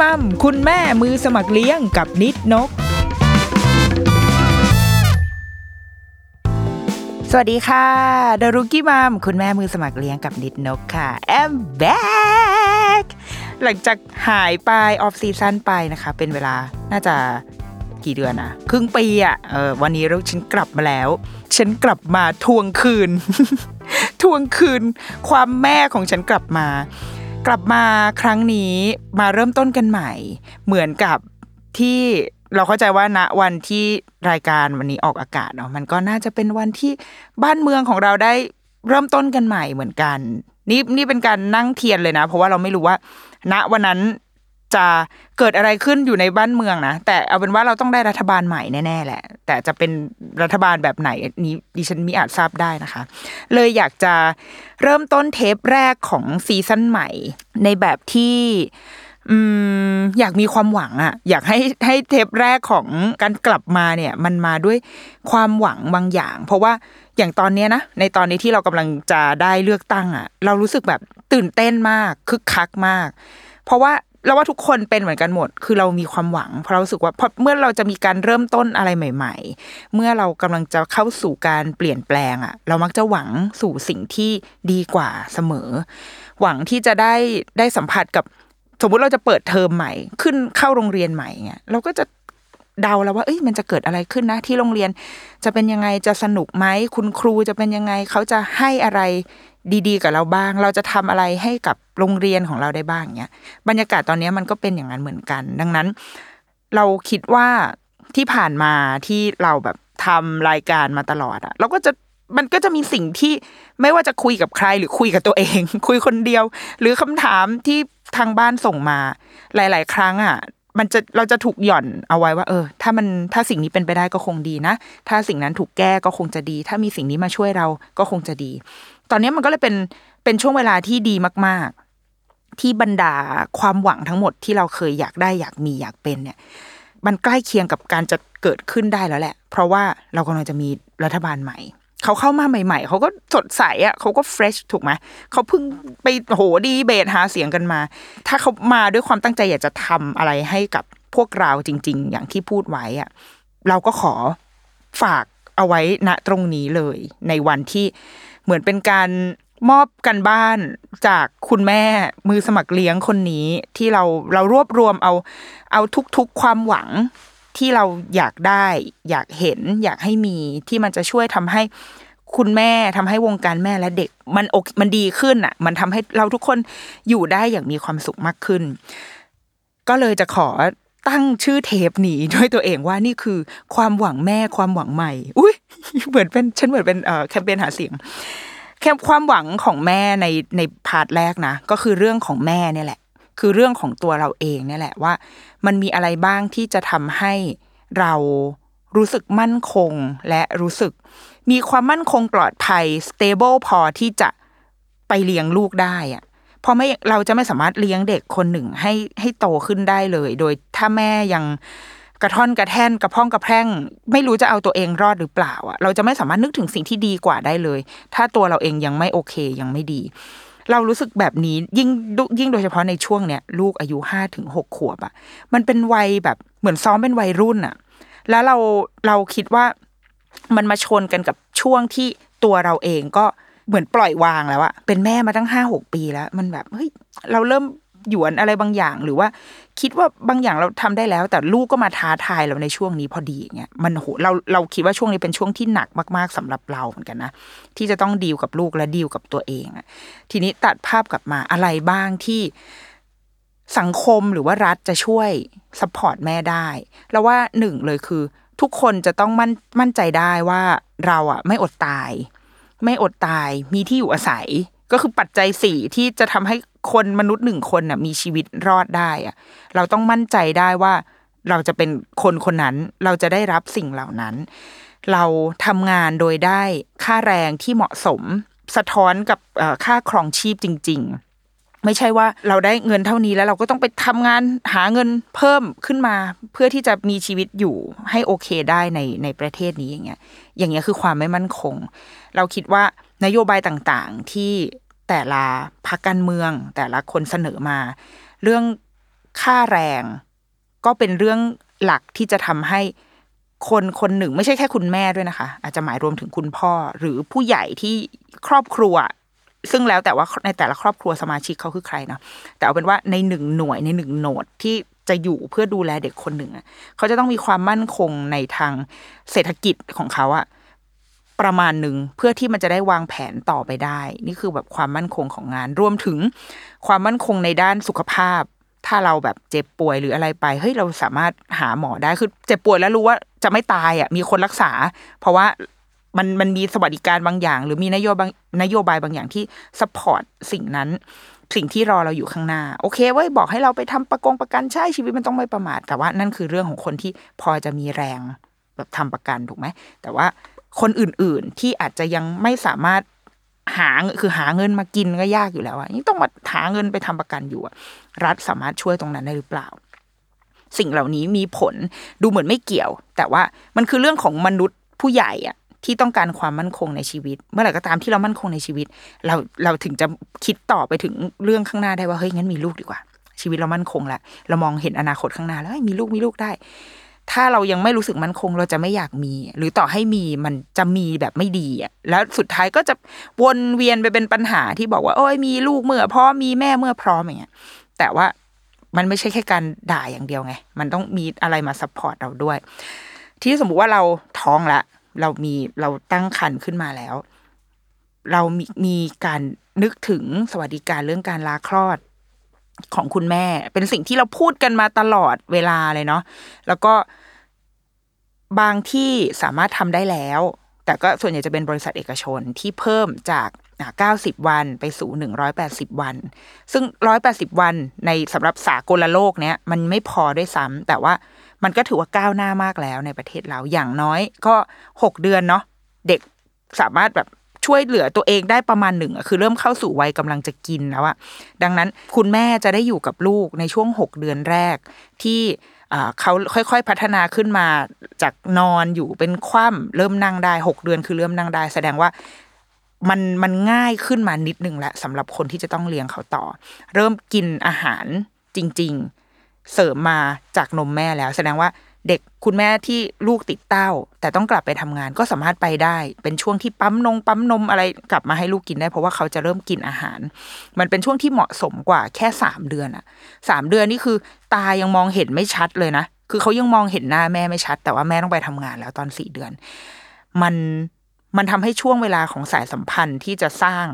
มัมคุณแม่มือสมัครเลี้ยงกับนิดนก สวัสดีค่ะดอะรุกี้มัมคุณแม่มือสมัครเลี้ยงกับนิดนกค่ะแอมแบกหลังจากหายไปออฟซีซั่นไปนะคะ เป็นเวลาน่าจะกี่เดือนนะครึ่งปีอะ่ะเออวันนี้เราฉันกลับมาแล้ว ฉันกลับมาทวงคืน ทวงคืน ความแม่ของฉันกลับมา กลับมาครั้งนี้มาเริ่มต้นกันใหม่ เหมือนกับที่เราเข้าใจว่าณวันที่รายการวันนี้ออกอากาศเนาะมันก็น่าจะเป็นวันที่บ้านเมืองของเราได้เริ่มต้นกันใหม่เหมือนกัน นี่นี่เป็นการนั่งเทียนเลยนะ เพราะว่าเราไม่รู้ว่า ณวันนั้น จะเกิดอะไรขึ้นอยู่ในบ้านเมืองนะแต่เอาเป็นว่าเราต้องได้รัฐบาลใหม่แน่ๆแหละ แต่จะเป็นรัฐบาลแบบไหนนี้ดิฉันมีอาจทราบได้นะคะ เลยอยากจะเริ่มต้นเทปแรกของซีซั่นใหม่ ในแบบที่อืมอยากมีความหวังอะอยากให้ให้เทปแรกของการกลับมาเนี่ย มันมาด้วยความหวังบางอย่าง เพราะว่าอย่างตอนนี้นะในตอนนี้ที่เรากำลังจะได้เลือกตั้งอะเรารู้สึกแบบตื่นเต้นมากคึกคักมาก เพราะว่า เราว่าทุกคนเป็นเหมือนกันหมด คือเรามีความหวัง เพราะเราสึกว่าพอเมื่อเราจะมีการเริ่มต้นอะไรใหม่ ๆ เมื่อเรากำลังจะเข้าสู่การเปลี่ยนแปลงอะเรามักจะหวังสู่สิ่งที่ดีกว่าเสมอ หวังที่จะได้ได้สัมผัสกับสมมุติเราจะเปิดเทอมใหม่ ขึ้นเข้าโรงเรียนใหม่เงี้ยเราก็จะเดาแล้วว่าเอ้ยมันจะเกิดอะไรขึ้นนะ ที่โรงเรียนจะเป็นยังไงจะสนุกไหมคุณครูจะเป็นยังไงเขาจะให้อะไร ดีๆ กับเราบ้าง เราจะทำอะไรให้กับโรงเรียนของเราได้บ้างเงี้ยบรรยากาศตอนนี้มันก็เป็นอย่างนั้นเหมือนกัน ดังนั้น เราคิดว่าที่ผ่านมาที่เราแบบทำรายการมาตลอดอะเราก็จะมันก็จะมีสิ่งที่ไม่ว่าจะคุยกับใครหรือคุยกับตัวเอง คุยคนเดียว หรือคำถามที่ทางบ้านส่งมา หลาย ๆ ครั้งอะมันจะเราจะถูกหย่อนเอาไว้ว่า เออ ถ้ามันถ้าสิ่งนี้เป็นไปได้ก็คงดีนะ ถ้าสิ่งนั้นถูกแก้ก็คงจะดี ถ้ามีสิ่งนี้มาช่วยเราก็คงจะดี ตอนนี้มันก็เลยเป็นเป็นช่วงเวลาที่ดีมาก ๆ ที่บรรดาความหวังทั้งหมดที่เราเคยอยากได้อยากมีอยากเป็นเนี่ย มันใกล้เคียงกับการจะเกิดขึ้นได้แล้วแหละ เพราะว่าเรากำลังจะมีรัฐบาลใหม่เขาเข้ามาใหม่ ๆ เขาก็สดใสอะเขาก็เฟรชถูกไหมเขาเพิ่งไปโหดีเบตหาเสียงกันมา ถ้าเขามาด้วยความตั้งใจอยากจะทำอะไรให้กับพวกเราจริง ๆ อย่างที่พูดไว้อะเราก็ขอฝากเอาไว้ณตรงนี้เลย ในวันที่ เหมือนเป็นการมอบกันบ้านจากคุณแม่มือสมัครเลี้ยงคนนี้ที่เราเรารวบรวมเอาเอาทุกๆความหวังที่เราอยากได้ อยากเห็น อยากให้มีที่มันจะช่วยทำให้คุณแม่ทำให้วงการแม่และเด็ก มันอเคมันดีขึ้นอะ มันทำให้เราทุกคนอยู่ได้อย่างมีความสุขมากขึ้น ก็เลยจะขอ ตั้งชื่อเทปนี้ด้วยตัวเองว่านี่คือความหวังแม่ความหวังใหม่ อุ้ยเหมือนเป็นฉันเหมือนเป็นเอ่อแคมเปญหาเสียงแค่ความหวังของแม่ในใน part แรกนะก็คือเรื่องของแม่เนี่ยแหละ คือเรื่องของตัวเราเองเนี่ยแหละว่า มันมีอะไรบ้างที่จะทำให้เรารู้สึกมั่นคงและรู้สึก มีความมั่นคงปลอดภัย stable พอที่จะไปเลี้ยงลูกได้อะ เพราะไม่เราจะไม่สามารถเลี้ยงเด็กคนหนึ่งให้ให้โตขึ้นได้เลย โดยถ้าแม่ยังกระท่อนกระแท่นกระพ้องกระแพร่ง ไม่รู้จะเอาตัวเองรอดหรือเปล่าอะเราจะไม่สามารถนึกถึงสิ่งที่ดีกว่าได้เลย ถ้าตัวเราเองยังไม่โอเคยังไม่ดี เรารู้สึกแบบนี้ยิ่งยิ่งโดยเฉพาะในช่วงเนี้ยลูกอายุห้าถึงหกขวบอะมันเป็นวัยแบบเหมือนซ้อมเป็นวัยรุ่นอะ แล้วเราเราคิดว่ามันมาชนกันกับช่วงที่ตัวเราเองก็ เหมือนปล่อยวางแล้วอะเป็นแม่มาตั้งห้าหกปีแล้ว มันแบบเฮ้ยเราเริ่มหยวนอะไรบางอย่างหรือว่า คิดว่าบางอย่างเราทำได้แล้ว แต่ลูกก็มาท้าทายเราในช่วงนี้พอดีอย่างเงี้ยมันโหเราเราคิดว่าช่วงนี้เป็นช่วงที่หนักมาก ๆสำหรับเราเหมือนกันนะที่จะต้องดีลกับลูกและดีลกับตัวเองอะทีนี้ตัดภาพกลับมาอะไรบ้างที่สังคมหรือว่ารัฐจะช่วยสปอร์ตแม่ได้ แล้วว่าหนึ่งเลยคือ ทุกคนจะต้องมั่นมั่นใจได้ว่าเราอะไม่อดตาย ไม่อดตายมีที่อยู่อาศัย ก็คือปัจจัยสี่ที่จะทำให้คนมนุษย์หนึ่งคนน่ะมีชีวิตรอดได้อะเราต้องมั่นใจได้ว่าเราจะเป็นคนคนนั้น เราจะได้รับสิ่งเหล่านั้น เราทำงานโดยได้ค่าแรงที่เหมาะสม สะท้อนกับค่าครองชีพจริง ๆไม่ใช่ว่าเราได้เงินเท่านี้แล้วเราก็ต้องไปทำงานหาเงินเพิ่มขึ้นมา เพื่อที่จะมีชีวิตอยู่ให้โอเคได้ในในประเทศนี้อย่างเงี้ย อย่างเงี้ยคือความไม่มั่นคง เราคิดว่านโยบายต่างๆ ที่แต่ละพรรคการเมือง แต่ละคนเสนอมา เรื่องค่าแรง ก็เป็นเรื่องหลักที่จะทำให้คนคนหนึ่งไม่ใช่แค่คุณแม่ด้วยนะคะ อาจจะหมายรวมถึงคุณพ่อ หรือผู้ใหญ่ที่ครอบครัว ซึ่งแล้วแต่ว่าในแต่ละครอบครัวสมาชิกเขาคือใครเนาะแต่เอาเป็นว่าในหนึ่งหน่วยในหนึ่งโหนดที่จะอยู่เพื่อดูแลเด็กคนหนึ่งเขาจะต้องมีความมั่นคงในทางเศรษฐกิจของเขาอะ ประมาณหนึ่งเพื่อที่มันจะได้วางแผนต่อไปได้ นี่คือแบบความมั่นคงของงานรวมถึงความมั่นคงในด้านสุขภาพ ถ้าเราแบบเจ็บป่วยหรืออะไรไปเฮ้ยเราสามารถหาหมอได้คือเจ็บป่วยแล้วรู้ว่าจะไม่ตายอะมีคนรักษา เพราะว่ามันมันมีสวัสดิการบางอย่าง หรือมีนโยบายนโยบายบางอย่างที่สปอร์ตสิ่งนั้น สิ่งที่รอเราอยู่ข้างหน้า โอเคเว้ยบอกให้เราไปทำประกงประกันใช่ชีวิตมันต้องไม่ประมาทแต่ว่านั่นคือเรื่องของคนที่พอจะมีแรงแบบทำประกันถูกไหมแต่ว่า คนอื่นๆ ที่อาจจะยังไม่สามารถหาคือหาเงินมากินก็ยากอยู่แล้วอะยังต้องมาหาเงินไปทำประกันอยู่อะรัฐสามารถช่วยตรงนั้นได้หรือเปล่า สิ่งเหล่านี้มีผลดูเหมือนไม่เกี่ยว แต่ว่ามันคือเรื่องของมนุษย์ผู้ใหญ่อะที่ต้องการความมั่นคงในชีวิต เมื่อไหร่ก็ตามที่เรามั่นคงในชีวิต เราเราถึงจะคิดต่อไปถึงเรื่องข้างหน้าได้ว่าเฮ้ยงั้นมีลูกดีกว่า ชีวิตเรามั่นคงแล้วเรามองเห็นอนาคตข้างหน้าแล้วมีลูกมีลูกได้ ถ้าเรายังไม่รู้สึกมั่นคงเราจะไม่อยากมี หรือต่อให้มีมันจะมีแบบไม่ดีอะแล้วสุดท้ายก็จะวนเวียนไปเป็นปัญหาที่บอกว่า โอ้ยมีลูกเมื่อพร้อมมีแม่เมื่อพร้อมอย่างเงี้ยแต่ว่ามันไม่ใช่แค่การด่าอย่างเดียวไง มันต้องมีอะไรมา support เราด้วย ที่สมมุติว่าเราท้องละเรามีเราตั้งครรภ์ขึ้นมาแล้ว เรามีมีการนึกถึงสวัสดิการเรื่องการลาคลอดของคุณแม่ เป็นสิ่งที่เราพูดกันมาตลอดเวลาเลยเนาะแล้วก็ บางที่สามารถทำได้แล้ว แต่ก็ส่วนใหญ่จะเป็นบริษัทเอกชนที่เพิ่มจาก 90 วันไปสู่ 180 วัน ซึ่ง 180 วันในสำหรับสากลโลกเนี้ยมันไม่พอด้วยซ้ำแต่ว่ามันก็ถือว่าก้าวหน้ามากแล้วในประเทศเราอย่างน้อยก็ 6 เดือนเนาะเด็กสามารถแบบช่วยเหลือตัวเองได้ประมาณหนึ่งคือเริ่มเข้าสู่วัยกำลังจะกินแล้วอะดังนั้นคุณแม่จะได้อยู่กับลูกในช่วง 6 เดือนแรกที่ เขาค่อยๆพัฒนาขึ้นมาจากนอนอยู่เป็นคว่ำเริ่มนั่งได้หกเดือนคือเริ่มนั่งได้ แสดงว่ามันมันง่ายขึ้นมานิดนึงแหละสำหรับคนที่จะต้องเลี้ยงเขาต่อ เริ่มกินอาหารจริง ๆ เสริมมาจากนมแม่แล้ว แสดงว่า คุณแม่ที่ลูกติดเต้า แต่ต้องกลับไปทำงานก็สามารถไปได้ เป็นช่วงที่ปั๊มนงปั๊มนมอะไรกลับมาให้ลูกกินได้ เพราะว่าเขาจะเริ่มกินอาหาร มันเป็นช่วงที่เหมาะสมกว่าแค่สามเดือนอะสามเดือนนี่คือ ตายังมองเห็นไม่ชัดเลยนะคือเขายังมองเห็นหน้าแม่ไม่ชัด แต่ว่าแม่ต้องไปทำงานแล้วตอนสี่เดือน มันมันทำให้ช่วงเวลาของสายสัมพันธ์ที่จะสร้าง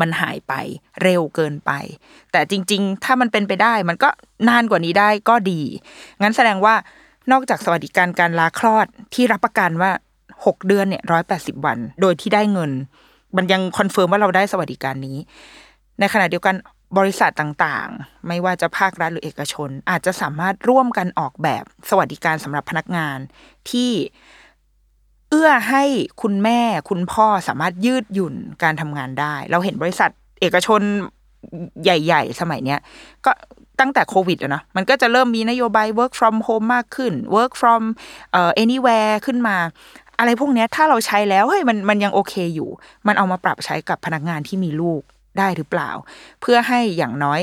มันหายไปเร็วเกินไป แต่จริง ๆ ถ้ามันเป็นไปได้ มันก็นานกว่านี้ได้ก็ดี งั้นแสดงว่า นอกจากสวัสดิการการลาคลอดที่รับประกันว่าหกเดือนเนี่ยร้อยแปดสิบวัน โดยที่ได้เงิน มันยัง confirm ว่าเราได้สวัสดิการนี้ ในขณะเดียวกันบริษัทต่างๆ ไม่ว่าจะภาครัฐหรือเอกชน อาจจะสามารถร่วมกันออกแบบสวัสดิการสำหรับพนักงาน ที่เอื้อให้คุณแม่คุณพ่อสามารถยืดหยุ่นการทำงานได้ เราเห็นบริษัทเอกชนใหญ่ ๆ สมัยเนี้ยก็ ตั้งแต่โควิดอะนะมันก็จะเริ่มมีนโยบาย work from home มากขึ้น work from เอ่อ anywhere ขึ้นมา อะไรพวกนี้ถ้าเราใช้แล้วเฮ้ยมันมันยังโอเคอยู่ มันเอามาปรับใช้กับพนักงานที่มีลูกได้หรือเปล่า เพื่อให้อย่างน้อย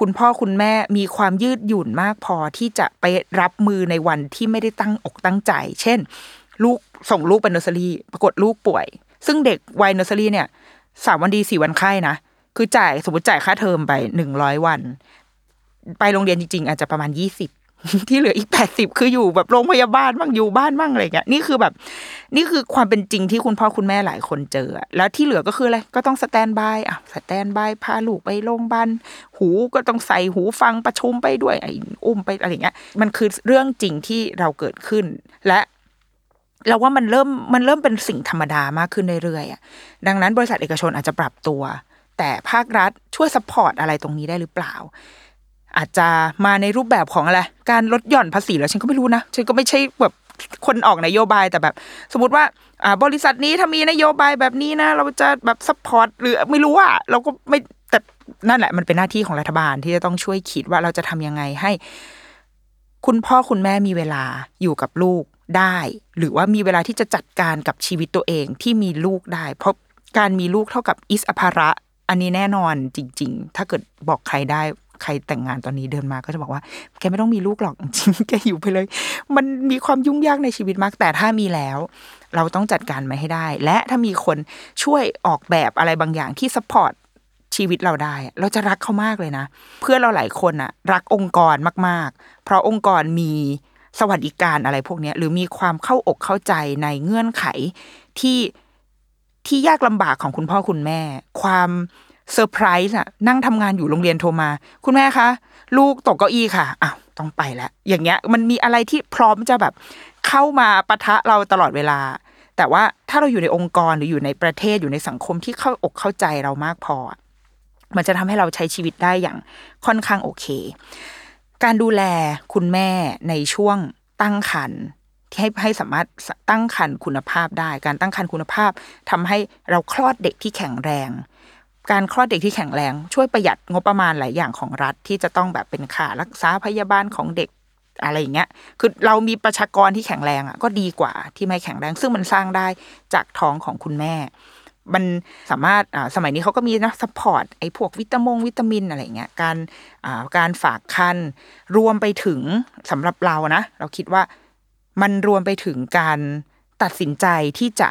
คุณพ่อคุณแม่มีความยืดหยุ่นมากพอที่จะไปรับมือในวันที่ไม่ได้ตั้งอกตั้งใจ เช่น ลูกส่งลูกไปนอร์เซอรี่ปรากฏลูกป่วย ซึ่งเด็กวัยนอร์เซอรี่เนี่ยสามวันดีสี่วันไข้นะคือจ่ายสมมติจ่ายค่าเทอมไปหนึ่งร้อยวัน ไปโรงเรียนจริง ๆ อาจจะประมาณยี่สิบที่เหลืออีกแปดสิบคืออยู่แบบโรงพยาบาลบ้างอยู่บ้านบ้างอะไรเงี้ยนี่คือแบบ นี่คือความเป็นจริงที่คุณพ่อคุณแม่หลายคนเจอ แล้วที่เหลือก็คืออะไรก็ต้อง standby อะ standby พาลูกไปโรงพยาบาลหูก็ต้องใส่หูฟังประชุมไปด้วยไอ้อุ้มไปอะไรเงี้ย มันคือเรื่องจริงที่เราเกิดขึ้น และเราว่ามันเริ่มมันเริ่มเป็นสิ่งธรรมดามากขึ้นเรื่อยๆอะดังนั้นบริษัทเอกชนอาจจะปรับตัว แต่ภาครัฐช่วย support อะไรตรงนี้ได้หรือเปล่า อาจจะมาในรูปแบบของอะไรการลดหย่อนภาษีแล้วฉันก็ไม่รู้นะฉันก็ไม่ใช่แบบคนออกนโยบายแต่แบบ สมมติว่าบริษัทนี้ถ้ามีนโยบายแบบนี้นะ เราจะแบบ support หรือไม่รู้ว่าเราก็ไม่แต่นั่นแหละมันเป็นหน้าที่ของรัฐบาลที่จะต้องช่วยคิดว่าเราจะทำยังไงให้ คุณพ่อคุณแม่มีเวลาอยู่กับลูกได้ หรือว่ามีเวลาที่จะจัดการกับชีวิตตัวเองที่มีลูกได้ เพราะการมีลูกเท่ากับอิสอภาระ อันนี้แน่นอนจริง ๆ ถ้าเกิดบอกใครได้ ใครแต่งงานตอนนี้เดินมาก็จะบอกว่า แกไม่ต้องมีลูกหรอกจริงแกอยู่ไปเลย มันมีความยุ่งยากในชีวิตมาก แต่ถ้ามีแล้ว เราต้องจัดการมันให้ได้ และถ้ามีคนช่วยออกแบบอะไรบางอย่างที่สปอร์ตชีวิตเราได้ เราจะรักเขามากเลยนะ เพื่อนเราหลายคนอะรักองค์กรมาก ๆ เพราะองค์กรมีสวัสดิการอะไรพวกนี้หรือมีความเข้าอกเข้าใจในเงื่อนไขที่ที่ยากลำบากของคุณพ่อคุณแม่ ความ เซอร์ไพรส์อะนั่งทำงานอยู่โรงเรียนโทรมา คุณแม่คะ ลูกตกเก้าอี้ค่ะอ้าวต้องไปแล้ว อย่างเงี้ยมันมีอะไรที่พร้อมจะแบบเข้ามาปะทะเราตลอดเวลา แต่ว่าถ้าเราอยู่ในองค์กรหรืออยู่ในประเทศอยู่ในสังคมที่เข้าอกเข้าใจเรามากพอ มันจะทำให้เราใช้ชีวิตได้อย่างค่อนข้างโอเค การดูแลคุณแม่ในช่วงตั้งครรภ์ที่ให้ให้สามารถตั้งครรภ์คุณภาพได้ การตั้งครรภ์คุณภาพทำให้เราคลอดเด็กที่แข็งแรง การคลอดเด็กที่แข็งแรงช่วยประหยัดงบประมาณหลายอย่างของรัฐที่จะต้องแบบเป็นค่ารักษาพยาบาลของเด็กอะไรอย่างเงี้ย คือเรามีประชากรที่แข็งแรงอะก็ดีกว่าที่ไม่แข็งแรง ซึ่งมันสร้างได้จากท้องของคุณแม่ มันสามารถอ่าสมัยนี้เขาก็มีนะสปอร์ตไอ้พวกวิตามงวิตามินอะไรเงี้ย การอ่าการฝากคันรวมไปถึงสำหรับเรานะ เราคิดว่ามันรวมไปถึงการตัดสินใจที่จะ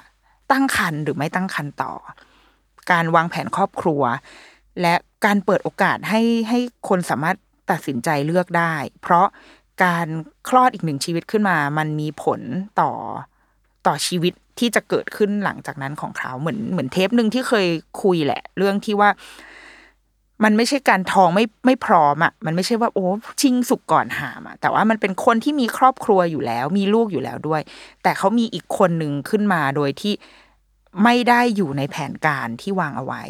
ตั้งคันหรือไม่ตั้งคันต่อ การวางแผนครอบครัว และการเปิดโอกาสให้ให้คนสามารถตัดสินใจเลือกได้ เพราะการคลอดอีกหนึ่งชีวิตขึ้นมา มันมีผลต่อต่อชีวิตที่จะเกิดขึ้นหลังจากนั้นของเขาเหมือนเหมือนเทปหนึ่งที่เคยคุยแหละ เรื่องที่ว่า มันไม่ใช่การท้องไม่ไม่พร้อมอะมันไม่ใช่ว่าโอ้ชิงสุกก่อนหามอะแต่ว่ามันเป็นคนที่มีครอบครัวอยู่แล้ว มีลูกอยู่แล้วด้วย แต่เขามีอีกคนหนึ่งขึ้นมาโดยที่ ไม่ได้อยู่ในแผนการที่วางเอาไว้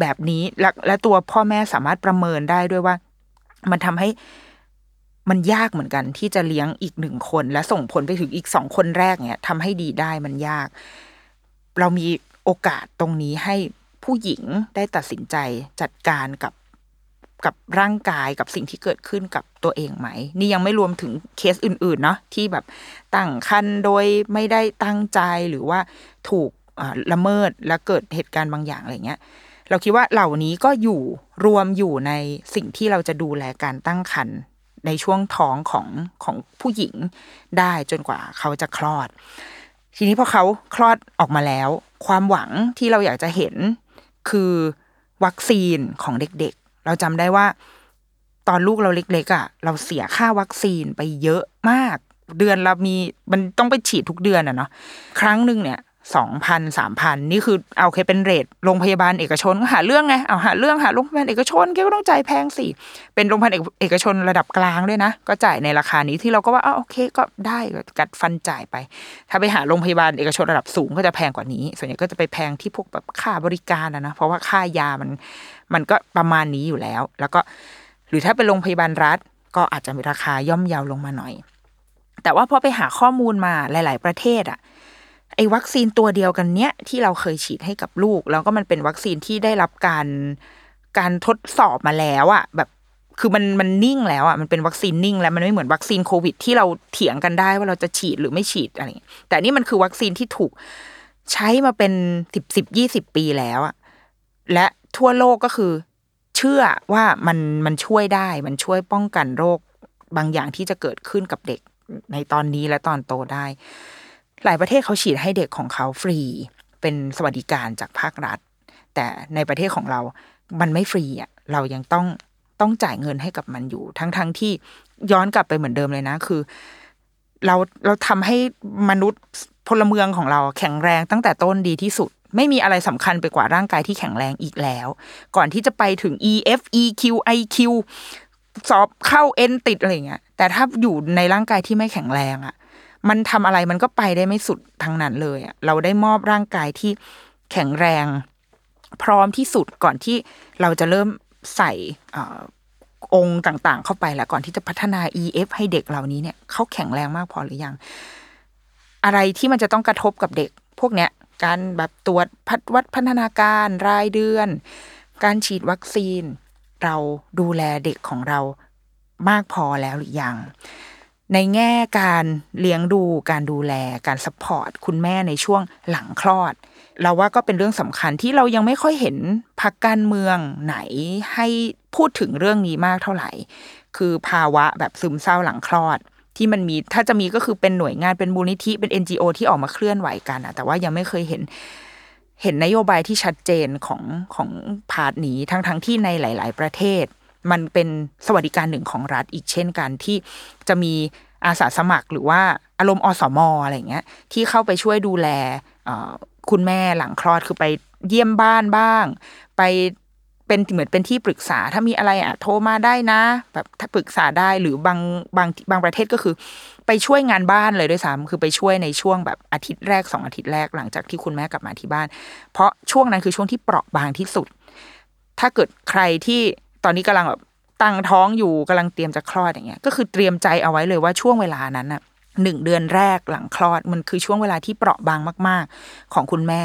แบบนี้และและตัวพ่อแม่สามารถประเมินได้ด้วยว่า มันทำให้มันยากเหมือนกันที่จะเลี้ยงอีกหนึ่งคน และส่งผลไปถึงอีกสองคนแรกเนี่ยทำให้ดีได้มันยาก เรามีโอกาสตรงนี้ให้ผู้หญิงได้ตัดสินใจจัดการกับกับร่างกายกับสิ่งที่เกิดขึ้นกับตัวเองไหม นี่ยังไม่รวมถึงเคสอื่นๆเนาะที่แบบตั้งคันโดยไม่ได้ตั้งใจหรือว่าถูก ละเมิดและเกิดเหตุการณ์บางอย่างอะไรเงี้ยเราคิดว่าเหล่านี้ก็อยู่รวมอยู่ในสิ่งที่เราจะดูแลการตั้งครรภ์ในช่วงท้องของของผู้หญิงได้จนกว่าเขาจะคลอด ทีนี้พอเขาคลอดออกมาแล้ว ความหวังที่เราอยากจะเห็นคือวัคซีนของเด็กๆ เราจำได้ว่า ตอนลูกเราเล็กๆอะ เราเสียค่าวัคซีนไปเยอะมาก เดือนละมีมันต้องไปฉีดทุกเดือนอะเนาะครั้งหนึ่งเนี่ย สองพันสามพันนี่คือเอาเคเป็นเรทโรงพยาบาลเอกชนก็หาเรื่องไงเอาหาเรื่องหาโรงพยาบาลเอกชนแกก็ต้องจ่ายแพงสิเป็นโรงพยาบาลเอกเอกชนระดับกลางด้วยนะ ก็จ่ายในราคานี้ที่เราก็ว่าอ้าวโอเคก็ได้กัดฟันจ่ายไป ถ้าไปหาโรงพยาบาลเอกชนระดับสูงก็จะแพงกว่านี้ ส่วนใหญ่ก็จะไปแพงที่พวกแบบค่าบริการอะนะเพราะว่าค่ายามันมันก็ประมาณนี้อยู่แล้ว แล้วก็หรือถ้าเป็นโรงพยาบาลรัฐ ก็อาจจะมีราคาย่อมเยาวลงมาหน่อย แต่ว่าพอไปหาข้อมูลมาหลาย ๆ ประเทศอะไอ้วัคซีนตัวเดียวกันเนี้ยที่เราเคยฉีดให้กับลูก แล้วก็มันเป็นวัคซีนที่ได้รับการการทดสอบมาแล้วอะแบบคือมันมันนิ่งแล้วอะมันเป็นวัคซีนนิ่งแล้วมันไม่เหมือนวัคซีนโควิด ที่เราเถียงกันได้ว่าเราจะฉีดหรือไม่ฉีดอะไรอย่างเงี้ยแต่นี่มันคือวัคซีนที่ถูกใช้มาเป็นสิบสิบยี่สิบปีแล้วอะและทั่วโลกก็คือ เชื่อว่ามันมันช่วยได้ มันช่วยป้องกันโรคบางอย่างที่จะเกิดขึ้นกับเด็กในตอนนี้และตอนโตได้ หลายประเทศเขาฉีดให้เด็กของเขาฟรี เป็นสวัสดิการจากภาครัฐ แต่ในประเทศของเรามันไม่ฟรีอะเรายังต้องต้องจ่ายเงินให้กับมันอยู่ ทั้งทั้งที่ย้อนกลับไปเหมือนเดิมเลยนะ คือ เราเราทำให้มนุษย์พลเมืองของเราแข็งแรงตั้งแต่ต้นดีที่สุด ไม่มีอะไรสำคัญไปกว่าร่างกายที่แข็งแรงอีกแล้ว ก่อนที่จะไปถึง E F E Q I Q สอบเข้าเอ็นติดอะไรเงี้ยแต่ถ้าอยู่ในร่างกายที่ไม่แข็งแรงอะ มันทำอะไรมันก็ไปได้ไม่สุดทั้งนั้นเลยอะเราได้มอบร่างกายที่แข็งแรง พร้อมที่สุดก่อนที่เราจะเริ่มใส่องค์ต่างๆ เข้าไปแล้วก่อนที่จะพัฒนา EF ให้เด็กเหล่านี้เนี่ยเขาแข็งแรงมากพอหรือยัง อะไรที่มันจะต้องกระทบกับเด็ก พวกเนี้ยการแบบตรวจพัดวัดพัฒนาการรายเดือน การฉีดวัคซีน เราดูแลเด็กของเรามากพอแล้วหรือยัง ในแง่การเลี้ยงดูการดูแลการสปอร์ตคุณแม่ในช่วงหลังคลอด เราว่าก็เป็นเรื่องสำคัญที่เรายังไม่ค่อยเห็นพักการเมืองไหนให้พูดถึงเรื่องนี้มากเท่าไหร่ คือภาวะแบบซึมเศร้าหลังคลอด ที่มันมีถ้าจะมีก็คือเป็นหน่วยงานเป็นมูลนิธิเป็น NGO ที่ออกมาเคลื่อนไหวกันอะแต่ว่ายังไม่เคยเห็นเห็นนโยบายที่ชัดเจนของของ part นี้ทั้งทั้งที่ในหลาย ๆ ประเทศ มันเป็นสวัสดิการหนึ่งของรัฐอีกเช่นกันที่จะมีอาสาสมัครหรือว่าอารมณ์อสมอะไรเงี้ย ที่เข้าไปช่วยดูแลคุณแม่หลังคลอดคือไปเยี่ยมบ้านบ้าง ไปเป็นเหมือนเป็นที่ปรึกษาถ้ามีอะไรอะโทรมาได้นะ แบบถ้าปรึกษาได้หรือบางบางบางประเทศก็คือ ไปช่วยงานบ้านเลยด้วยซ้ำคือไปช่วยในช่วงแบบอาทิตย์แรกสองอาทิตย์แรกหลังจากที่คุณแม่กลับมาที่บ้าน เพราะช่วงนั้นคือช่วงที่เปราะบางที่สุด ถ้าเกิดใครที่ อนนี้กำลังแบบตั้งท้องอยู่กำลังเตรียมจะคลอดอย่างเงี้ยก็คือเตรียมใจเอาไว้เลยว่าช่วงเวลานั้นอะหนึ่งเดือนแรกหลังคลอดมันคือช่วงเวลาที่เปราะบางมาก ๆ ของคุณแม่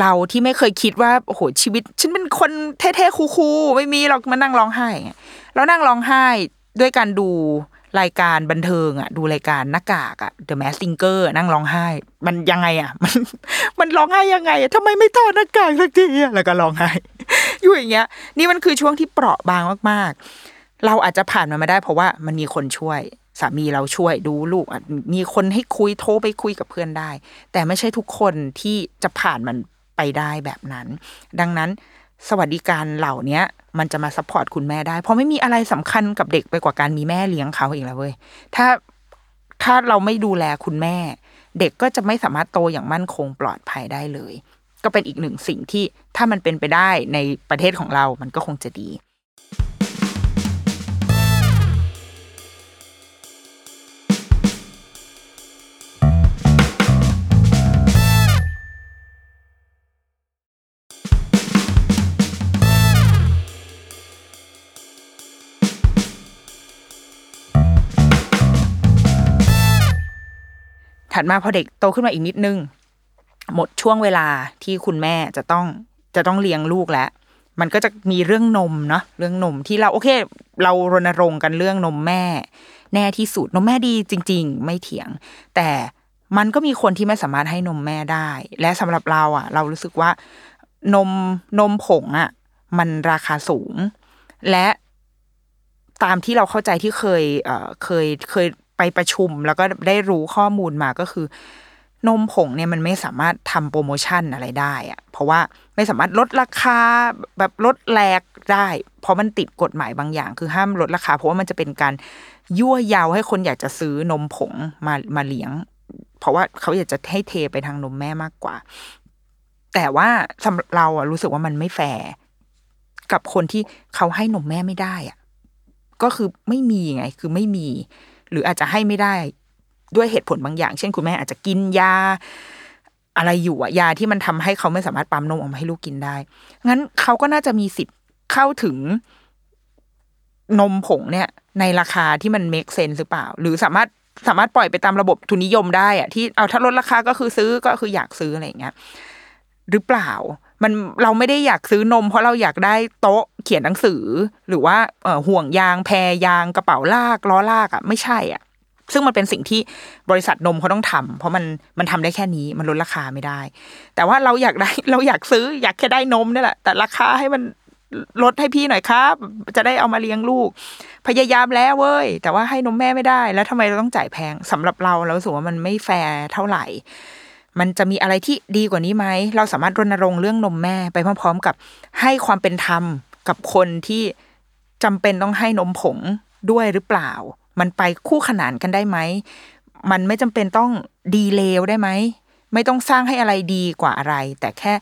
เราที่ไม่เคยคิดว่าโอ้โหชีวิต ฉันเป็นคนเท่ๆคูลๆไม่มีเรามานั่งร้องไห้แล้วนั่งร้องไห้ด้วยการดู รายการบันเทิงอะ ดูรายการหน้ากากอะ The Mask Singer นั่งร้องไห้ มันยังไงอะ มันมันร้องไห้ยังไงอะทำไมไม่ถอดหน้ากากสักทีอะแล้วก็ร้องไห้อยู่อย่างเงี้ย นี่มันคือช่วงที่เปราะบางมากๆ เราอาจจะผ่านมันมาได้เพราะว่ามันมีคนช่วยสามีเราช่วยดูลูกมีคนให้คุยโทรไปคุยกับเพื่อนได้ แต่ไม่ใช่ทุกคนที่จะผ่านมันไปได้แบบนั้น ดังนั้น สวัสดิการเหล่านี้มันจะมา support คุณแม่ได้ เพราะไม่มีอะไรสำคัญกับเด็กไปกว่าการมีแม่เลี้ยงเขาเองแล้วเว้ยถ้าถ้าเราไม่ดูแลคุณแม่ เด็กก็จะไม่สามารถโตอย่างมั่นคงปลอดภัยได้เลย ก็เป็นอีกหนึ่งสิ่งที่ถ้ามันเป็นไปได้ในประเทศของเรามันก็คงจะดี ถัดมาพอเด็กโตขึ้นมาอีกนิดนึง หมดช่วงเวลาที่คุณแม่จะต้องจะต้องเลี้ยงลูกแล้ว มันก็จะมีเรื่องนมเนาะเรื่องนมที่เราโอเค เรารณรงค์กันเรื่องนมแม่ แน่ที่สุดนมแม่ดีจริง ๆ ไม่เถียง แต่มันก็มีคนที่ไม่สามารถให้นมแม่ได้ และสำหรับเราอะ เรารู้สึกว่านมนมผงอะ มันราคาสูง และตามที่เราเข้าใจที่เคยเอ่อเคยเคย ปประชุม แล้วก็ได้รู้ข้อมูลมาก็คือนมผงเนี่ยมันไม่สามารถทำโปรโมชั่นอะไรได้อะเพราะว่าไม่สามารถลดราคาแบบลดแลกได้ เพราะมันติดกฎหมายบางอย่าง คือห้ามลดราคา เพราะว่ามันจะเป็นการยั่วยวนให้คนอยากจะซื้อนมผงมามาเลี้ยง เพราะว่าเขาอยากจะให้เทไปทางนมแม่มากกว่า แต่ว่าสำหรับเราอะรู้สึกว่ามันไม่แฟร์กับคนที่เขาให้นมแม่ไม่ได้อะก็คือไม่มีไง คือไม่มี หรืออาจจะให้ไม่ได้ด้วยเหตุผลบางอย่าง เช่นคุณแม่อาจจะกินยา อะไรอยู่อะยาที่มันทำให้เขาไม่สามารถปั๊มนมออกมาให้ลูกกินได้ งั้นเขาก็น่าจะมีสิทธิ์เข้าถึงนมผงเนี่ย ในราคาที่มันเมคเซนหรือเปล่า หรือสามารถสามารถปล่อยไปตามระบบทุนนิยมได้อะที่เอาถ้าลดราคาก็คือซื้อก็คืออยากซื้ออะไรอย่างเงี้ยหรือเปล่า มันเราไม่ได้อยากซื้อนม เพราะเราอยากได้โต๊ะเขียนหนังสือ หรือว่าห่วงยางแพรยางกระเป๋าลากล้อลากอะไม่ใช่อะซึ่งมันเป็นสิ่งที่บริษัทนมเขาต้องทำเพราะมันมันทำได้แค่นี้มันลดราคาไม่ได้ แต่ว่าเราอยากได้เราอยากซื้ออยากแค่ได้นมนี่แหละ แต่ราคาให้มันลดให้พี่หน่อยครับ จะได้เอามาเลี้ยงลูก พยายามแล้วเว้ย แต่ว่าให้นมแม่ไม่ได้ แล้วทำไมเราต้องจ่ายแพงสำหรับเราเราสึกว่ามันไม่แฟร์เท่าไหร่ มันจะมีอะไรที่ดีกว่านี้ไหม เราสามารถรณรงค์เรื่องนมแม่ไปพร้อม ๆ กับให้ความเป็นธรรมกับคนที่จำเป็นต้องให้นมผงด้วยหรือเปล่า มันไปคู่ขนานกันได้ไหม มันไม่จำเป็นต้องดีเลวได้ไหม ไม่ต้องสร้างให้อะไรดีกว่าอะไร แต่แค่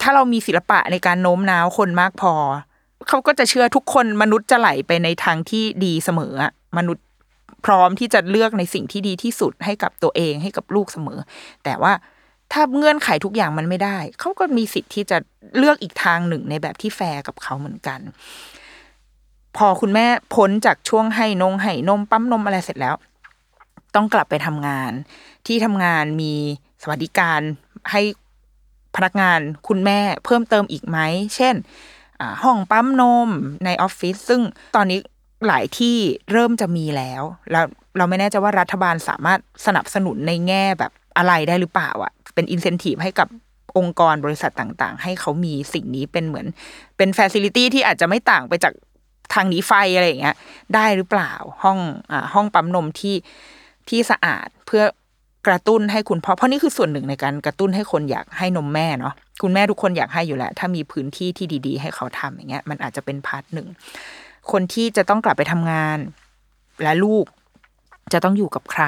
ถ้าเรามีศิลปะในการโน้มน้าวคนมากพอ เขาก็จะเชื่อทุกคนมนุษย์จะไหลไปในทางที่ดีเสมอมนุษย์ พร้อมที่จะเลือกในสิ่งที่ดีที่สุดให้กับตัวเองให้กับลูกเสมอ แต่ว่าถ้าเงื่อนไขทุกอย่างมันไม่ได้ เขาก็มีสิทธิ์ที่จะเลือกอีกทางหนึ่งในแบบที่แฟร์กับเขาเหมือนกัน พอคุณแม่พ้นจากช่วงให้นงให้นมปั๊มนมอะไรเสร็จแล้ว ต้องกลับไปทำงาน ที่ทำงานมีสวัสดิการให้พนักงานคุณแม่เพิ่มเติมอีกไหม เช่น ห้องปั๊มนมในออฟฟิศซึ่งตอนนี้ หลายที่เริ่มจะมีแล้ว แล้วเราไม่แน่ใจว่ารัฐบาลสามารถสนับสนุนในแง่แบบอะไรได้หรือเปล่าอะเป็นอินเซนティブให้กับองค์กรบริษัทต่างๆ ให้เขามีสิ่งนี้เป็นเหมือน เป็นฟซิลิตี้ที่อาจจะไม่ต่างไปจากทางหนีไฟอะไรอย่างเงี้ย ได้หรือเปล่าห้องอ่าห้องปั๊มนมที่ที่สะอาดเพื่อกระตุ้นให้คุณพ่อเพราะนี่คือส่วนหนึ่งในการกระตุ้นให้คนอยากให้นมแม่เนาะคุณแม่ทุกคนอยากให้อยู่แล้ว ถ้ามีพื้นที่ที่ดี ๆ ให้เขาทำอย่างเงี้ยมันอาจจะเป็นพาร์ทหนึ่ง คนที่จะต้องกลับไปทำงาน และลูกจะต้องอยู่กับใคร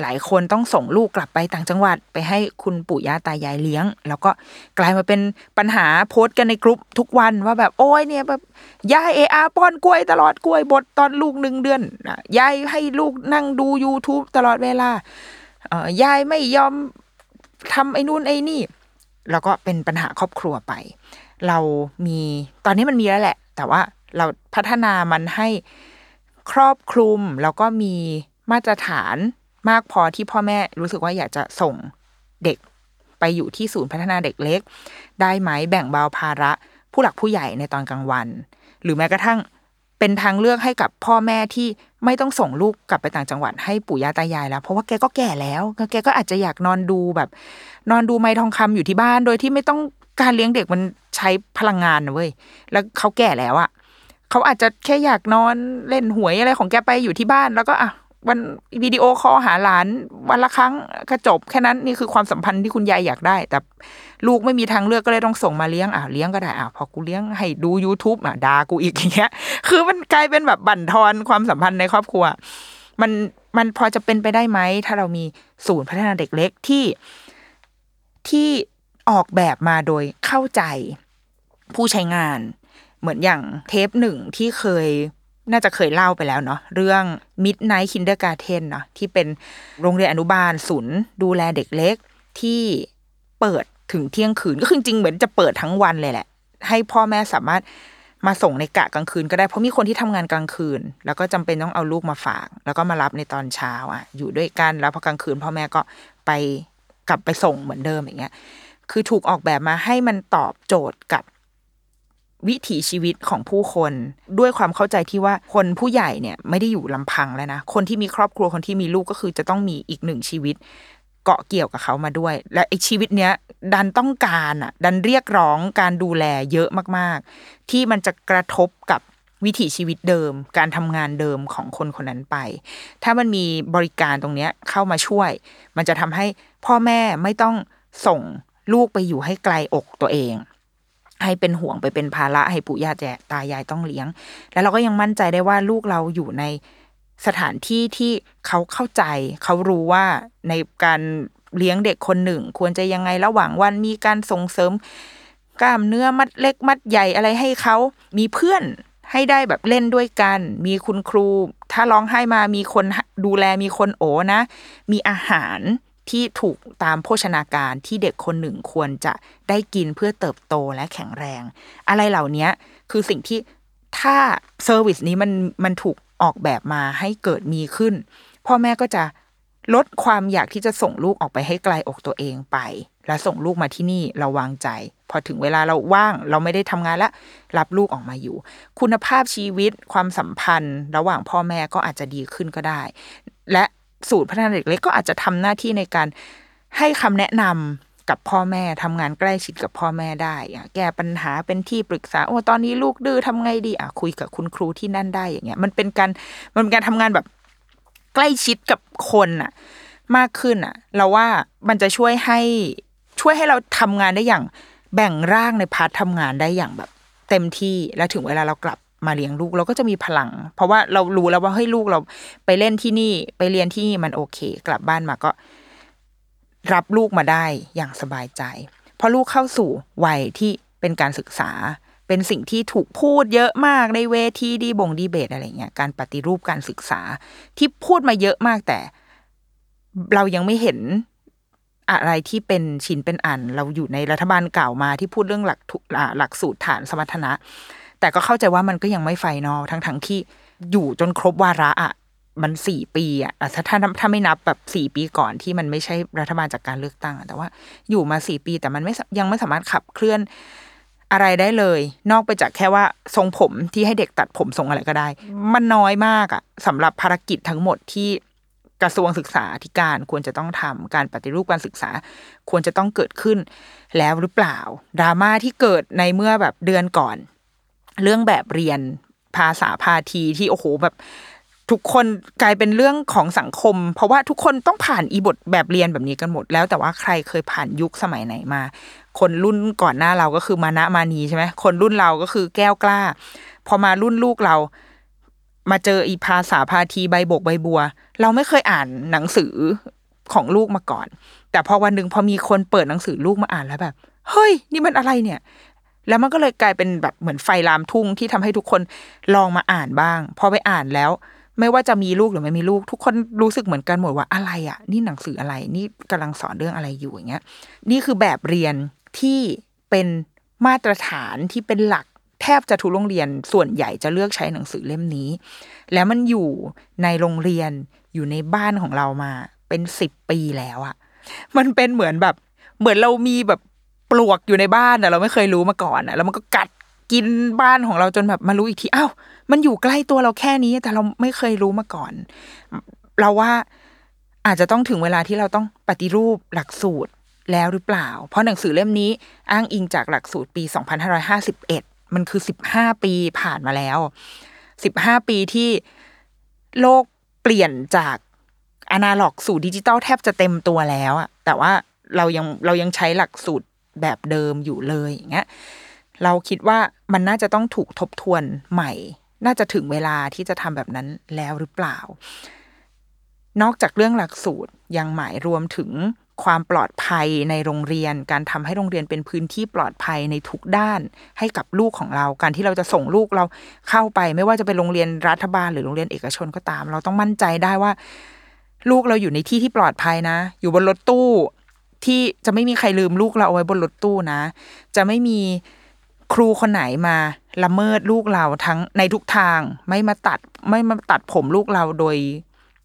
หลายคนต้องส่งลูกกลับไปต่างจังหวัด ไปให้คุณปู่ย่าตายายเลี้ยง แล้วก็กลายมาเป็นปัญหาโพสต์กันในกลุ่มทุกวันว่าแบบโอ้ยเนี่ยแบบยายเออาป้อนกล้วยตลอดกล้วยบดตอนลูกหนึ่งเดือนนะยายให้ลูกนั่งดู YouTube ตลอดเวลาเอ่อยายไม่ยอมทำไอ้นู่นไอ้นี่ แล้วก็เป็นปัญหาครอบครัวไป เรามีตอนนี้มันมีแล้วแหละ แต่ว่า เราพัฒนามันให้ครอบคลุม แล้วก็มีมาตรฐานมากพอที่พ่อแม่รู้สึกว่าอยากจะส่งเด็กไปอยู่ที่ศูนย์พัฒนาเด็กเล็ก ได้ไหมแบ่งเบาภาระผู้หลักผู้ใหญ่ในตอนกลางวัน หรือแม้กระทั่งเป็นทางเลือกให้กับพ่อแม่ที่ไม่ต้องส่งลูกกลับไปต่างจังหวัดให้ปู่ย่าตายายแล้ว เพราะว่าแกก็แก่แล้วแกก็อาจจะอยากนอนดูแบบ นอนดูไม้ทองคำอยู่ที่บ้าน โดยที่ไม่ต้องการเลี้ยงเด็กมันใช้พลังงานนะเว้ยแล้วเขาแก่แล้วอะ เขาอาจจะแค่อยากนอนเล่นหวยอะไรของแกไปอยู่ที่บ้าน แล้วก็อะวันวิดีโอคอลหาหลานวันละครั้งก็จบแค่นั้นนี่คือความสัมพันธ์ที่คุณยายอยากได้ แต่ลูกไม่มีทางเลือกก็เลยต้องส่งมาเลี้ยงอะเลี้ยงก็ได้อะพอกูเลี้ยงให้ดู YouTube อะด่ากูอีกอย่างเงี้ย คือมันกลายเป็นแบบบั่นทอนความสัมพันธ์ในครอบครัว มันมันพอจะเป็นไปได้ไหม ถ้าเรามีศูนย์พัฒนาเด็กเล็กที่ที่ออกแบบมาโดยเข้าใจผู้ใช้งาน เหมือนอย่างเทปหนึ่งที่เคยน่าจะเคยเล่าไปแล้วเนาะเรื่อง Midnight Kindergarten เนาะที่เป็นโรงเรียนอนุบาลศูนย์ดูแลเด็กเล็กที่เปิดถึงเที่ยงคืนก็คือจริงเหมือนจะเปิดทั้งวันเลยแหละ ให้พ่อแม่สามารถมาส่งในกะกลางคืนก็ได้เพราะมีคนที่ทำงานกลางคืน แล้วก็จำเป็นต้องเอาลูกมาฝาก แล้วก็มารับในตอนเช้าอะ อยู่ด้วยกันแล้วพอกลางคืนพ่อแม่ก็ไปกลับไปส่งเหมือนเดิมอย่างเงี้ย คือถูกออกแบบมาให้มันตอบโจทย์กับ วิถีชีวิตของผู้คน ด้วยความเข้าใจที่ว่าคนผู้ใหญ่เนี่ยไม่ได้อยู่ลำพังแล้วนะ คนที่มีครอบครัวคนที่มีลูกก็คือจะต้องมีอีกหนึ่งชีวิต เกาะเกี่ยวกับเขามาด้วย และไอ้ชีวิตเนี้ยดันต้องการอะ ดันเรียกร้องการดูแลเยอะมากๆ ที่มันจะกระทบกับวิถีชีวิตเดิม การทำงานเดิมของคนคนนั้นไป ถ้ามันมีบริการตรงเนี้ยเข้ามาช่วย มันจะทำให้พ่อแม่ไม่ต้องส่งลูกไปอยู่ให้ไกลอกตัวเอง ให้เป็นห่วงไปเป็นภาระให้ปู่ย่าแจตายายต้องเลี้ยง แล้วเราก็ยังมั่นใจได้ว่าลูกเราอยู่ในสถานที่ที่เขาเข้าใจ เขารู้ว่าในการเลี้ยงเด็กคนหนึ่ง ควรจะยังไงระหว่างวันมีการส่งเสริม กล้ามเนื้อมัดเล็กมัดใหญ่อะไรให้เขามีเพื่อนให้ได้แบบเล่นด้วยกัน มีคุณครู ถ้าร้องไห้มามีคนดูแลมีคนโอนะ มีอาหาร ที่ถูกตามโภชนาการที่เด็กคนหนึ่งควรจะได้กินเพื่อเติบโตและแข็งแรง อะไรเหล่านี้คือสิ่งที่ถ้าเซอร์วิสนี้มันมันถูกออกแบบมาให้เกิดมีขึ้น พ่อแม่ก็จะลดความอยากที่จะส่งลูกออกไปให้ไกลอกตัวเองไป แล้วส่งลูกมาที่นี่เราวางใจ พอถึงเวลาเราว่างเราไม่ได้ทำงานแล้วรับลูกออกมาอยู่ คุณภาพชีวิตความสัมพันธ์ ระหว่างพ่อแม่ก็อาจจะดีขึ้นก็ได้ และ สูตรพัฒนาเด็กเล็กก็อาจจะทำหน้าที่ในการให้คำแนะนกับพ่อแม่ทำงานใกล้ชิดกับพ่อแม่ได้แก้ปัญหาเป็นที่ปรึกษาโอ้ตอนนี้ลูกดื้อทำไงดีอะคุยกับคุณครูที่นั่นได้อย่างเงี้ย มันเป็นการมันเป็นการทำงานแบบใกล้ชิดกับคนอะ มากขึ้นอะ เราว่ามันจะช่วยให้ช่วยให้เราทำงานได้อย่างแบ่งร่างในพาร์ททำงานได้อย่างแบบ เต็มที่แล้วถึงเวลาเรากลับ มาเลี้ยงลูกเราก็จะมีพลัง เพราะว่าเรารู้แล้วว่าเฮ้ยลูกเราไปเล่นที่นี่ไปเรียนที่นี่มันโอเค กลับบ้านมาก็ รับลูกมาได้อย่างสบายใจเพราะลูกเข้าสู่วัยที่เป็นการศึกษา เป็นสิ่งที่ถูกพูดเยอะมากในเวทีดีบงดีเบตอะไรเงี้ยการปฏิรูปการศึกษาที่พูดมาเยอะมากแต่ เรายังไม่เห็นอะไรที่เป็นชิ้นเป็นอัน เราอยู่ในรัฐบาลเก่ามาที่พูดเรื่องหลักหลักสูตรฐานสมรรถนะ แต่ก็เข้าใจว่ามันก็ยังไม่ไฟนอลทั้งทั้งที่อยู่จนครบวาระอะมันสี่ปีอะถ้าถ้าถ้าไม่นับแบบสี่ปีก่อนที่มันไม่ใช่รัฐบาลจากการเลือกตั้ง แต่ว่าอยู่มาสี่ปี แต่มันไม่ยังไม่สามารถขับเคลื่อนอะไรได้เลย นอกไปจากแค่ว่าทรงผมที่ให้เด็กตัดผมทรงอะไรก็ได้ มันน้อยมากอะสำหรับภารกิจทั้งหมดที่กระทรวงศึกษาธิการควรจะต้องทำการปฏิรูปการศึกษาควรจะต้องเกิดขึ้นแล้วหรือเปล่าดราม่าที่เกิดในเมื่อแบบเดือนก่อน เรื่องแบบเรียนภาษาพาทีที่โอ้โหแบบทุกคนกลายเป็นเรื่องของสังคม เพราะว่าทุกคนต้องผ่านอีบทแบบเรียนแบบนี้กันหมด แล้วแต่ว่าใครเคยผ่านยุคสมัยไหนมา คนรุ่นก่อนหน้าเราก็คือมานะมานีใช่ไหมคนรุ่นเราก็คือแก้วกล้า พอมารุ่นลูกเรา มาเจออีภาษาพาทีใบบกใบบัว เราไม่เคยอ่านหนังสือของลูกมาก่อน แต่พอวันหนึ่งพอมีคนเปิดหนังสือลูกมาอ่านแล้วแบบ เฮ้ย นี่มันอะไรเนี่ย แล้วมันก็เลยกลายเป็นแบบเหมือนไฟลามทุ่งที่ทำให้ทุกคนลองมาอ่านบ้าง พอไปอ่านแล้ว ไม่ว่าจะมีลูกหรือไม่มีลูก ทุกคนรู้สึกเหมือนกันหมดว่าอะไรอะ นี่หนังสืออะไร นี่กำลังสอนเรื่องอะไรอยู่อย่างเงี้ย นี่คือแบบเรียนที่เป็นมาตรฐานที่เป็นหลักแทบจะทุกโรงเรียนส่วนใหญ่จะเลือกใช้หนังสือเล่มนี้ แล้วมันอยู่ในโรงเรียนอยู่ในบ้านของเรามา เป็นสิบปีแล้วอะมันเป็นเหมือนแบบ เหมือนเรามีแบบ ปลวกอยู่ในบ้านอะเราไม่เคยรู้มาก่อนอะแล้วมันก็กัดกินบ้านของเราจนแบบมารู้อีกทีอ้าวมันอยู่ใกล้ตัวเราแค่นี้ แต่เราไม่เคยรู้มาก่อน เราว่าอาจจะต้องถึงเวลาที่เราต้องปฏิรูปหลักสูตรแล้วหรือเปล่า เพราะหนังสือเล่มนี้อ้างอิงจากหลักสูตรปี 2551 มันคือ 15 ปีผ่านมาแล้ว 15 ปีที่โลกเปลี่ยนจากอนาล็อกสู่ดิจิตอลแทบจะเต็มตัวแล้วอะแต่ว่าเรายังเรายังใช้หลักสูตร แบบเดิมอยู่เลยอย่างเงี้ยเราคิดว่ามันน่าจะต้องถูกทบทวนใหม่ น่าจะถึงเวลาที่จะทำแบบนั้นแล้วหรือเปล่า นอกจากเรื่องหลักสูตรยังหมายรวมถึงความปลอดภัยในโรงเรียน การทำให้โรงเรียนเป็นพื้นที่ปลอดภัยในทุกด้านให้กับลูกของเรา การที่เราจะส่งลูกเราเข้าไป ไม่ว่าจะเป็นโรงเรียนรัฐบาลหรือโรงเรียนเอกชนก็ตาม เราต้องมั่นใจได้ว่า ลูกเราอยู่ในที่ที่ปลอดภัยนะ อยู่บนรถตู้ ที่จะไม่มีใครลืมลูกเราเอาไว้บนรถตู้นะ จะไม่มีครูคนไหนมาละเมิดลูกเราทั้งในทุกทาง ไม่มาตัดไม่มาตัดผมลูกเราโดย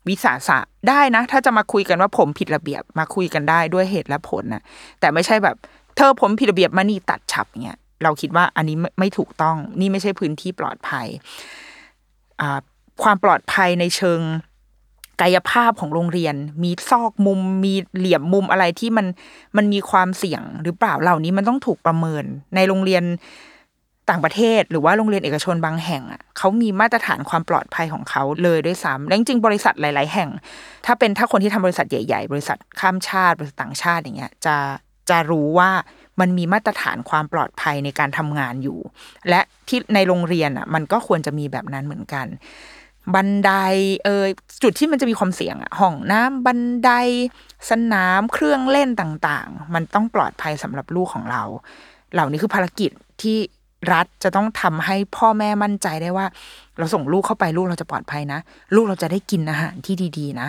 วิสาสะได้นะ ถ้าจะมาคุยกันว่าผมผิดระเบียบมาคุยกันได้ด้วยเหตุและผลนะแต่ไม่ใช่แบบ เธอผมผิดระเบียบมานี่ตัดฉับเงี้ยเราคิดว่าอันนี้ไม่ไมถูกต้อง นี่ไม่ใช่พื้นที่ปลอดภัยความปลอดภัยในเชิง กายภาพของโรงเรียน มีซอกมุม มีเหลี่ยมมุมอะไรที่มันมันมีความเสี่ยงหรือเปล่าเหล่านี้มันต้องถูกประเมินในโรงเรียนต่างประเทศ หรือว่าโรงเรียนเอกชนบางแห่งอะเขามีมาตรฐานความปลอดภัยของเขาเลยด้วยซ้ำและจริงบริษัทหลาย ๆ แห่ง ถ้าเป็นถ้าคนที่ทำบริษัทใหญ่ ๆ บริษัทข้ามชาติบริษัทต่างชาติอย่างเงี้ย จะจะรู้ว่ามันมีมาตรฐานความปลอดภัยในการทำงานอยู่ และที่ในโรงเรียนอะมันก็ควรจะมีแบบนั้นเหมือนกัน บันไดเอยจุดที่มันจะมีความเสี่ยงอะห้องน้ำบันไดสนามเครื่องเล่นต่างๆ มันต้องปลอดภัยสำหรับลูกของเรา เหล่านี้คือภารกิจที่รัฐจะต้องทำให้พ่อแม่มั่นใจได้ว่า เราส่งลูกเข้าไปลูกเราจะปลอดภัยนะ ลูกเราจะได้กินอาหารที่ดีๆ นะ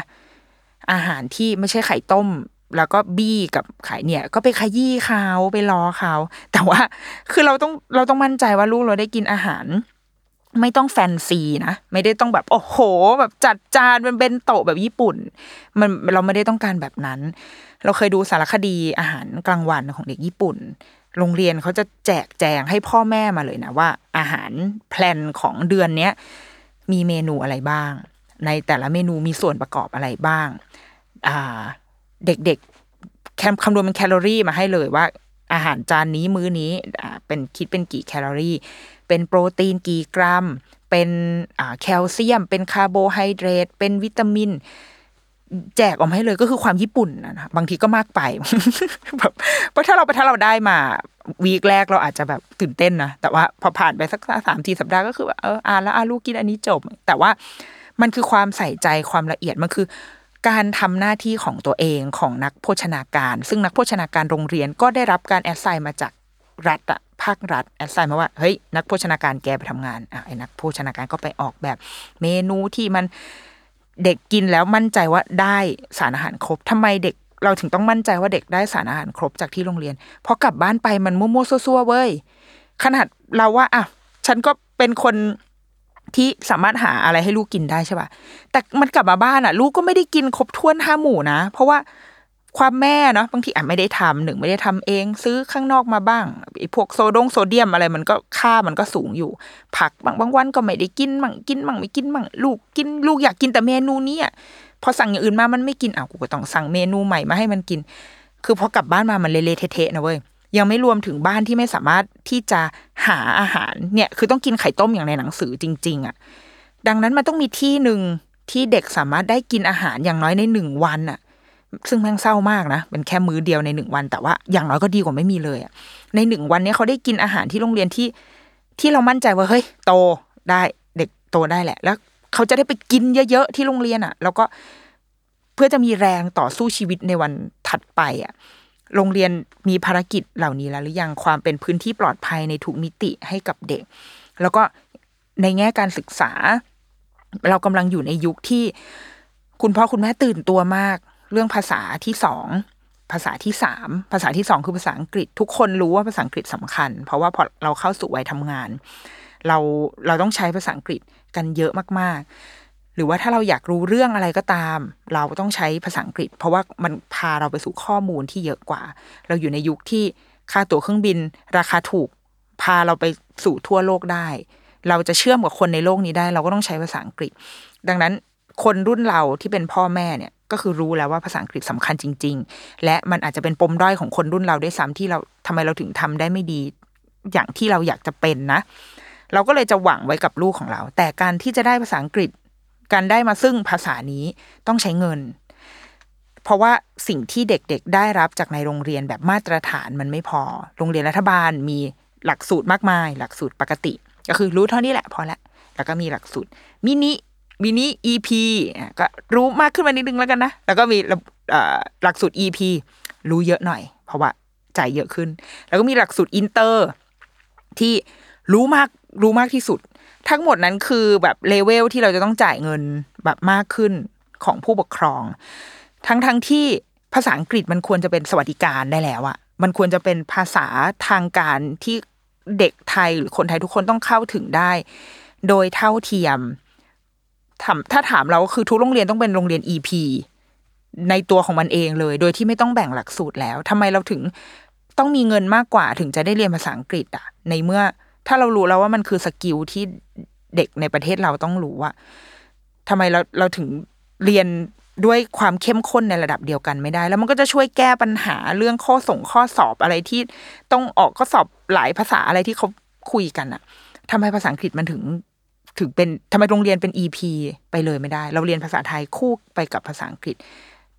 อาหารที่ไม่ใช่ไข่ต้ม แล้วก็บี้กับไข่เนี่ย ก็ไปขยี้เขาไปล้อเขาแต่ว่าคือเราต้องเราต้องมั่นใจว่าลูกเราได้กินอาหาร ไม่ต้องแฟนซีนะ ไม่ได้ต้องแบบโอ้โห แบบจัดจานเป็นเบนโตะแบบญี่ปุ่น มันเราไม่ได้ต้องการแบบนั้น เราเคยดูสารคดีอาหารกลางวันของเด็กญี่ปุ่น โรงเรียนเขาจะแจกแจงให้พ่อแม่มาเลยนะว่า อาหารแพลนของเดือนเนี้ยมีเมนูอะไรบ้าง ในแต่ละเมนูมีส่วนประกอบอะไรบ้างอ่าเด็กๆแถมคำนวณเป็นแคลอรี่มาให้เลยว่า อาหารจานนี้มื้อนี้อ่าเป็นคิดเป็นกี่แคลอรี่ เป็นโปรตีนกี่กรัม เป็นแคลเซียม เป็นคาร์โบไฮเดรตเป็นวิตามิน แจงออกมาให้เลยก็คือความญี่ปุ่นนะนะบางทีก็มากไปแบบเพราะถ้าเราถ้าเราได้มา week แรกเราอาจจะแบบตื่นเต้นนะแต่ว่าพอผ่านไปสักสามสี่สัปดาห์ก็คือว่าเอออ่านแล้วอ่าลูกกินอันนี้จบ แต่ว่ามันคือความใส่ใจความละเอียดมันคือการทำหน้าที่ของตัวเองของนักโภชนาการ ซึ่งนักโภชนาการโรงเรียนก็ได้รับการแอดไซน์มาจากรัฐอะ ภาครัฐแอดไซน์มาว่าเฮ้ยนักโภชนาการแกไปทำงานอะไอ้นักโภชนาการก็ไปออกแบบ เมนูที่มันเด็กกินแล้วมั่นใจว่าได้สารอาหารครบทำไมเด็กเราถึงต้องมั่นใจว่าเด็กได้สารอาหารครบจากที่โรงเรียนพอกลับบ้านไปมันมั่วๆซั่วๆเว้ยขนาดเราว่าอะฉันก็เป็นคนที่สามารถหาอะไรให้ลูกกินได้ใช่ป่ะแต่มันกลับมาบ้านอะ ลูกก็ไม่ได้กินครบถ้วนห้าหมู่นะ เพราะว่า ความแม่เนาะบางทีอะไม่ได้ทำหนึ่งไม่ได้ทำเอง ซื้อข้างนอกมาบ้างไอ้พวกโซดงโซเดียมอะไรมันก็ค่ามันก็สูงอยู่ ผักบางบางวันก็ไม่ได้กินมั่งกินมั่งไม่กินมั่งลูกกินลูกอยากกินแต่เมนูนี้อะพอสั่งอย่างอื่นมามันไม่กินอ้าวกูก็ต้องสั่งเมนูใหม่มาให้มันกิน คือพอกลับบ้านมามันเละๆเทะๆนะเว้ยยังไม่รวมถึงบ้านที่ไม่สามารถที่จะหาอาหารเนี่ยคือต้องกินไข่ต้มอย่างในหนังสือจริง ๆอะดังนั้นมันต้องมีที่หนึ่งที่เด็กสามารถได้กินอาหารอย่างน้อยในหนึ่งวันอะ ซึ่งแม่งเศร้ามากนะเป็นแค่มื้อเดียวในหนึ่งวัน แต่ว่าอย่างน้อยก็ดีกว่าไม่มีเลยอะในหนึ่งวันนี้เขาได้กินอาหารที่โรงเรียนที่ที่เรามั่นใจว่าเฮ้ยโตได้เด็กโตได้แหละ แล้วเขาจะได้ไปกินเยอะๆที่โรงเรียนอะแล้วก็เพื่อจะมีแรงต่อสู้ชีวิตในวันถัดไปอะโรงเรียนมีภารกิจเหล่านี้แล้วหรือยังความเป็นพื้นที่ปลอดภัยในทุกมิติให้กับเด็ก แล้วก็ในแง่การศึกษา เรากำลังอยู่ในยุคที่ คุณพ่อคุณแม่ตื่นตัวมาก เรื่องภาษาที่สองภาษาที่สามภาษาที่สองคือภาษาอังกฤษ ทุกคนรู้ว่าภาษาอังกฤษสำคัญ เพราะว่าพอเราเข้าสู่วัยทำงาน เราเราต้องใช้ภาษาอังกฤษกันเยอะมากๆ หรือว่าถ้าเราอยากรู้เรื่องอะไรก็ตาม เราต้องใช้ภาษาอังกฤษ เพราะว่ามันพาเราไปสู่ข้อมูลที่เยอะกว่า เราอยู่ในยุคที่ค่าตั๋วเครื่องบิน ราคาถูกพาเราไปสู่ทั่วโลกได้ เราจะเชื่อมกับคนในโลกนี้ได้ เราก็ต้องใช้ภาษาอังกฤษ ดังนั้นคนรุ่นเราที่เป็นพ่อแม่เนี่ย ก็คือรู้แล้วว่าภาษาอังกฤษสำคัญจริง ๆ และมันอาจจะเป็นปมด้อยของคนรุ่นเราด้วยซ้ำที่เราทำไมเราถึงทำได้ไม่ดี อย่างที่เราอยากจะเป็นนะ เราก็เลยจะหวังไว้กับลูกของเรา แต่การที่จะได้ภาษาอังกฤษ การได้มาซึ่งภาษานี้ต้องใช้เงิน เพราะว่าสิ่งที่เด็กๆได้รับจากในโรงเรียนแบบมาตรฐานมันไม่พอ โรงเรียนรัฐบาลมีหลักสูตรมากมาย หลักสูตรปกติ ก็คือรู้เท่านี้แหละพอละแล้วก็มีหลักสูตรมินิ มินิ EP ก็รู้มากขึ้นมานิดนึงแล้วกันนะ แล้วก็มีหลักสูตร EP รู้เยอะหน่อย เพราะว่าจ่ายเยอะขึ้น แล้วก็มีหลักสูตรอินเตอร์ที่รู้มากรู้มากที่สุด ทั้งหมดนั้นคือแบบเลเวลที่เราจะต้องจ่ายเงินแบบมากขึ้นของผู้ปกครอง ทั้งทั้งที่ภาษาอังกฤษมันควรจะเป็นสวัสดิการได้แล้วอะมันควรจะเป็นภาษาทางการที่เด็กไทยหรือคนไทยทุกคนต้องเข้าถึงได้ โดยเท่าเทียม ถามถ้าถามเราก็คือทุกโรงเรียนต้องเป็นโรงเรียน EP ในตัวของมันเองเลย โดยที่ไม่ต้องแบ่งหลักสูตรแล้วทำไมเราถึงต้องมีเงินมากกว่าถึงจะได้เรียนภาษาอังกฤษอะในเมื่อถ้าเรารู้แล้วว่ามันคือสกิลที่เด็กในประเทศเราต้องรู้ว่าทำไมเราเราถึงเรียนด้วยความเข้มข้นในระดับเดียวกันไม่ได้ แล้วมันก็จะช่วยแก้ปัญหาเรื่องข้อส่งข้อสอบอะไรที่ต้องออกข้อสอบหลายภาษาอะไรที่เขาคุยกันอะทำไมภาษาอังกฤษมันถึง ถึงเป็นทำไมโรงเรียนเป็น EP ไปเลยไม่ได้ เราเรียนภาษาไทยคู่ไปกับภาษาอังกฤษ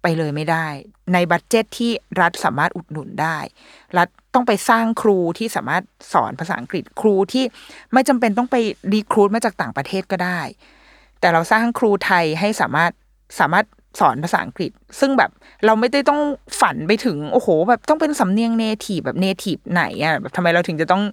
ไปเลยไม่ได้ ใน budget ที่รัฐสามารถอุดหนุนได้ รัฐต้องไปสร้างครูที่สามารถสอนภาษาอังกฤษครูที่ไม่จำเป็นต้องไป recruit มาจากต่างประเทศก็ได้ แต่เราสร้างครูไทยให้สามารถสามารถสอนภาษาอังกฤษ ซึ่งแบบเราไม่ได้ต้องฝันไปถึง โอ้โห แบบต้องเป็นสำเนียง native แบบ native ไหนอะแบบทำไมเราถึงจะต้อง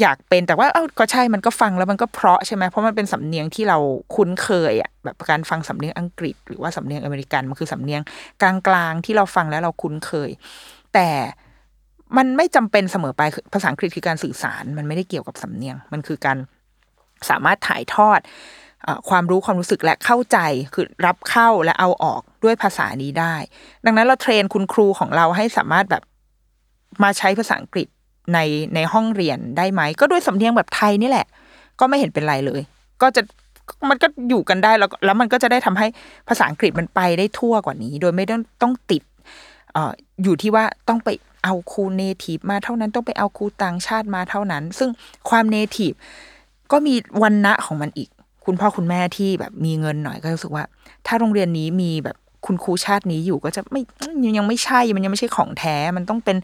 อยากเป็นแต่ว่าเอ้าก็ใช่มันก็ฟังแล้วมันก็เพราะใช่ไหมเพราะมันเป็นสำเนียงที่เราคุ้นเคยอะแบบการฟังสำเนียงอังกฤษ หรือว่าสำเนียงอเมริกันมันคือสำเนียงกลางๆที่เราฟังแล้วเราคุ้นเคย แต่มันไม่จำเป็นเสมอไปคือภาษาอังกฤษคือการสื่อสาร มันไม่ได้เกี่ยวกับสำเนียง มันคือการสามารถถ่ายทอดอความรู้ความรู้สึกและเข้าใจคือรับเข้าและเอาออกด้วยภาษานี้ได้ ดังนั้นเราเทรนคุณครูของเราให้สามารถแบบมาใช้ภาษาอังกฤษ ในในห้องเรียนได้ไหม ก็ด้วยสำเนียงแบบไทยนี่แหละ ก็ไม่เห็นเป็นไรเลย ก็จะมันก็อยู่กันได้แล้วแล้วมันก็จะได้ทำให้ภาษาอังกฤษมันไปได้ทั่วกว่านี้ โดยไม่ต้องต้องติดเอ่ออยู่ที่ว่าต้องไปเอาครู native มาเท่านั้นต้องไปเอาครูต่างชาติมาเท่านั้น ซึ่งความ native ก็มีวรรณะของมันอีก คุณพ่อคุณแม่ที่แบบมีเงินหน่อยก็รู้สึกว่า ถ้าโรงเรียนนี้มีแบบ คุณครูชาตินี้อยู่ก็จะไม่ยังไม่ใช่มันยังไม่ใช่ของแท้มันต้องเป็น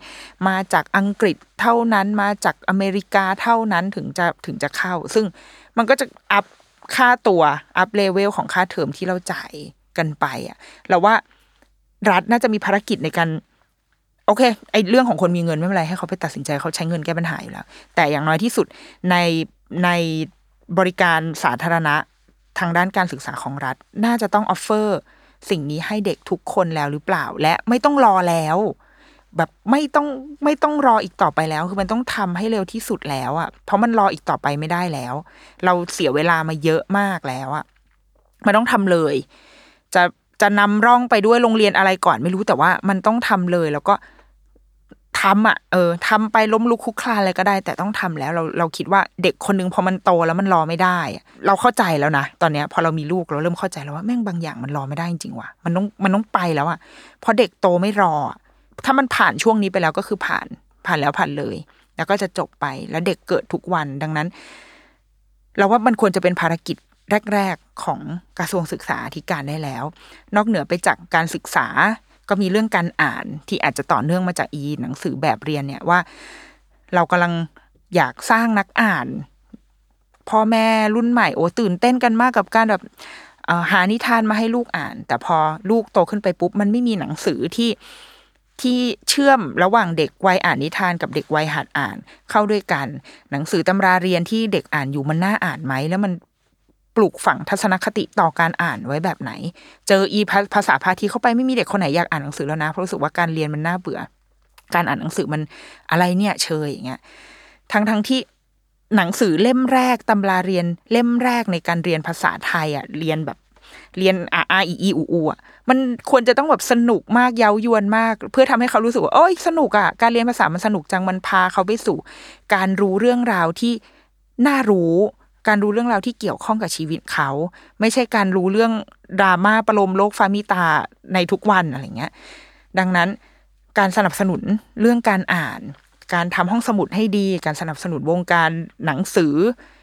มาจากอังกฤษเท่านั้นมาจากอเมริกาเท่านั้นถึงจะถึงจะเข้า ซึ่งมันก็จะ up ค่าตัว up level ของค่าเทอมที่เราจ่ายกันไปอะเราว่ารัฐน่าจะมีภารกิจในการโอเคไอเรื่องของคนมีเงินไม่เป็นไรให้เขาไปตัดสินใจเขาใช้เงินแก้ปัญหาอยู่แล้ว แต่อย่างน้อยที่สุดในในบริการสาธารณะทางด้านการศึกษาของรัฐ น่าจะต้องออฟเฟอร์ สิ่งนี้ให้เด็กทุกคนแล้วหรือเปล่า และไม่ต้องรอแล้ว แบบไม่ต้องไม่ต้องรออีกต่อไปแล้ว คือมันต้องทำให้เร็วที่สุดแล้วอะ่ะ เพราะมันรออีกต่อไปไม่ได้แล้ว เราเสียเวลามาเยอะมากแล้วอะ่ะมันต้องทำเลย จะจะนำร่องไปด้วยโรงเรียนอะไรก่อนไม่รู้แต่ว่ามันต้องทำเลยแล้วก็ ทำอะเออทำไปล้มลุกคลุกคลานอะไรก็ได้ แต่ต้องทำแล้วเราเราคิดว่าเด็กคนนึงพอมันโตแล้วมันรอไม่ได้ เราเข้าใจแล้วนะตอนเนี้ยพอเรามีลูกเราเริ่มเข้าใจแล้วว่าแม่งบางอย่างมันรอไม่ได้จริงๆว่ะมันต้องมันต้องไปแล้วอะพอเด็กโตไม่รอ ถ้ามันผ่านช่วงนี้ไปแล้วก็คือผ่านผ่านแล้วผ่านเลย แล้วก็จะจบไปแล้วเด็กเกิดทุกวันดังนั้น เราว่ามันควรจะเป็นภารกิจแรก ๆของกระทรวงศึกษาธิการได้แล้ว นอกเหนือไปจากการศึกษา ก็มีเรื่องการอ่านที่อาจจะต่อเนื่องมาจากอีหนังสือแบบเรียนเนี่ยว่า เรากำลังอยากสร้างนักอ่านพ่อแม่รุ่นใหม่โอ้ตื่นเต้นกันมากกับการแบบหานิทานมาให้ลูกอ่าน แต่พอลูกโตขึ้นไปปุ๊บ มันไม่มีหนังสือที่ที่เชื่อมระหว่างเด็กวัยอ่านนิทานกับเด็กวัยหัดอ่านเข้าด้วยกัน หนังสือตำราเรียนที่เด็กอ่านอยู่มันน่าอ่านไหมแล้วมัน ปลูกฝังทัศนคติต่อการอ่านไว้แบบไหน เจออีภาภาษาพาทีเข้าไปไม่มีเด็กคนไหนอยากอ่านหนังสือแล้วนะเพราะรู้สึกว่าการเรียนมันน่าเบื่อ การอ่านหนังสือมันอะไรเนี่ยเชยอย่างเงี้ยทั้งทั้งที่หนังสือเล่มแรกตำราเรียนเล่มแรกในการเรียนภาษาไทยอะเรียนแบบเรียนอาอาอีอีอูอูอะมันควรจะต้องแบบสนุกมากเย้ายวนมาก เพื่อทำให้เขารู้สึกว่าโอ้ยสนุกอะการเรียนภาษามันสนุกจังมันพาเขาไปสู่ การรู้เรื่องราวที่น่ารู้ การรู้เรื่องราวที่เกี่ยวข้องกับชีวิตเขา ไม่ใช่การรู้เรื่องดราม่าประโลมโลกฟามิตาในทุกวันอะไรเงี้ย ดังนั้นการสนับสนุนเรื่องการอ่าน การทำห้องสมุดให้ดี การสนับสนุนวงการหนังสือ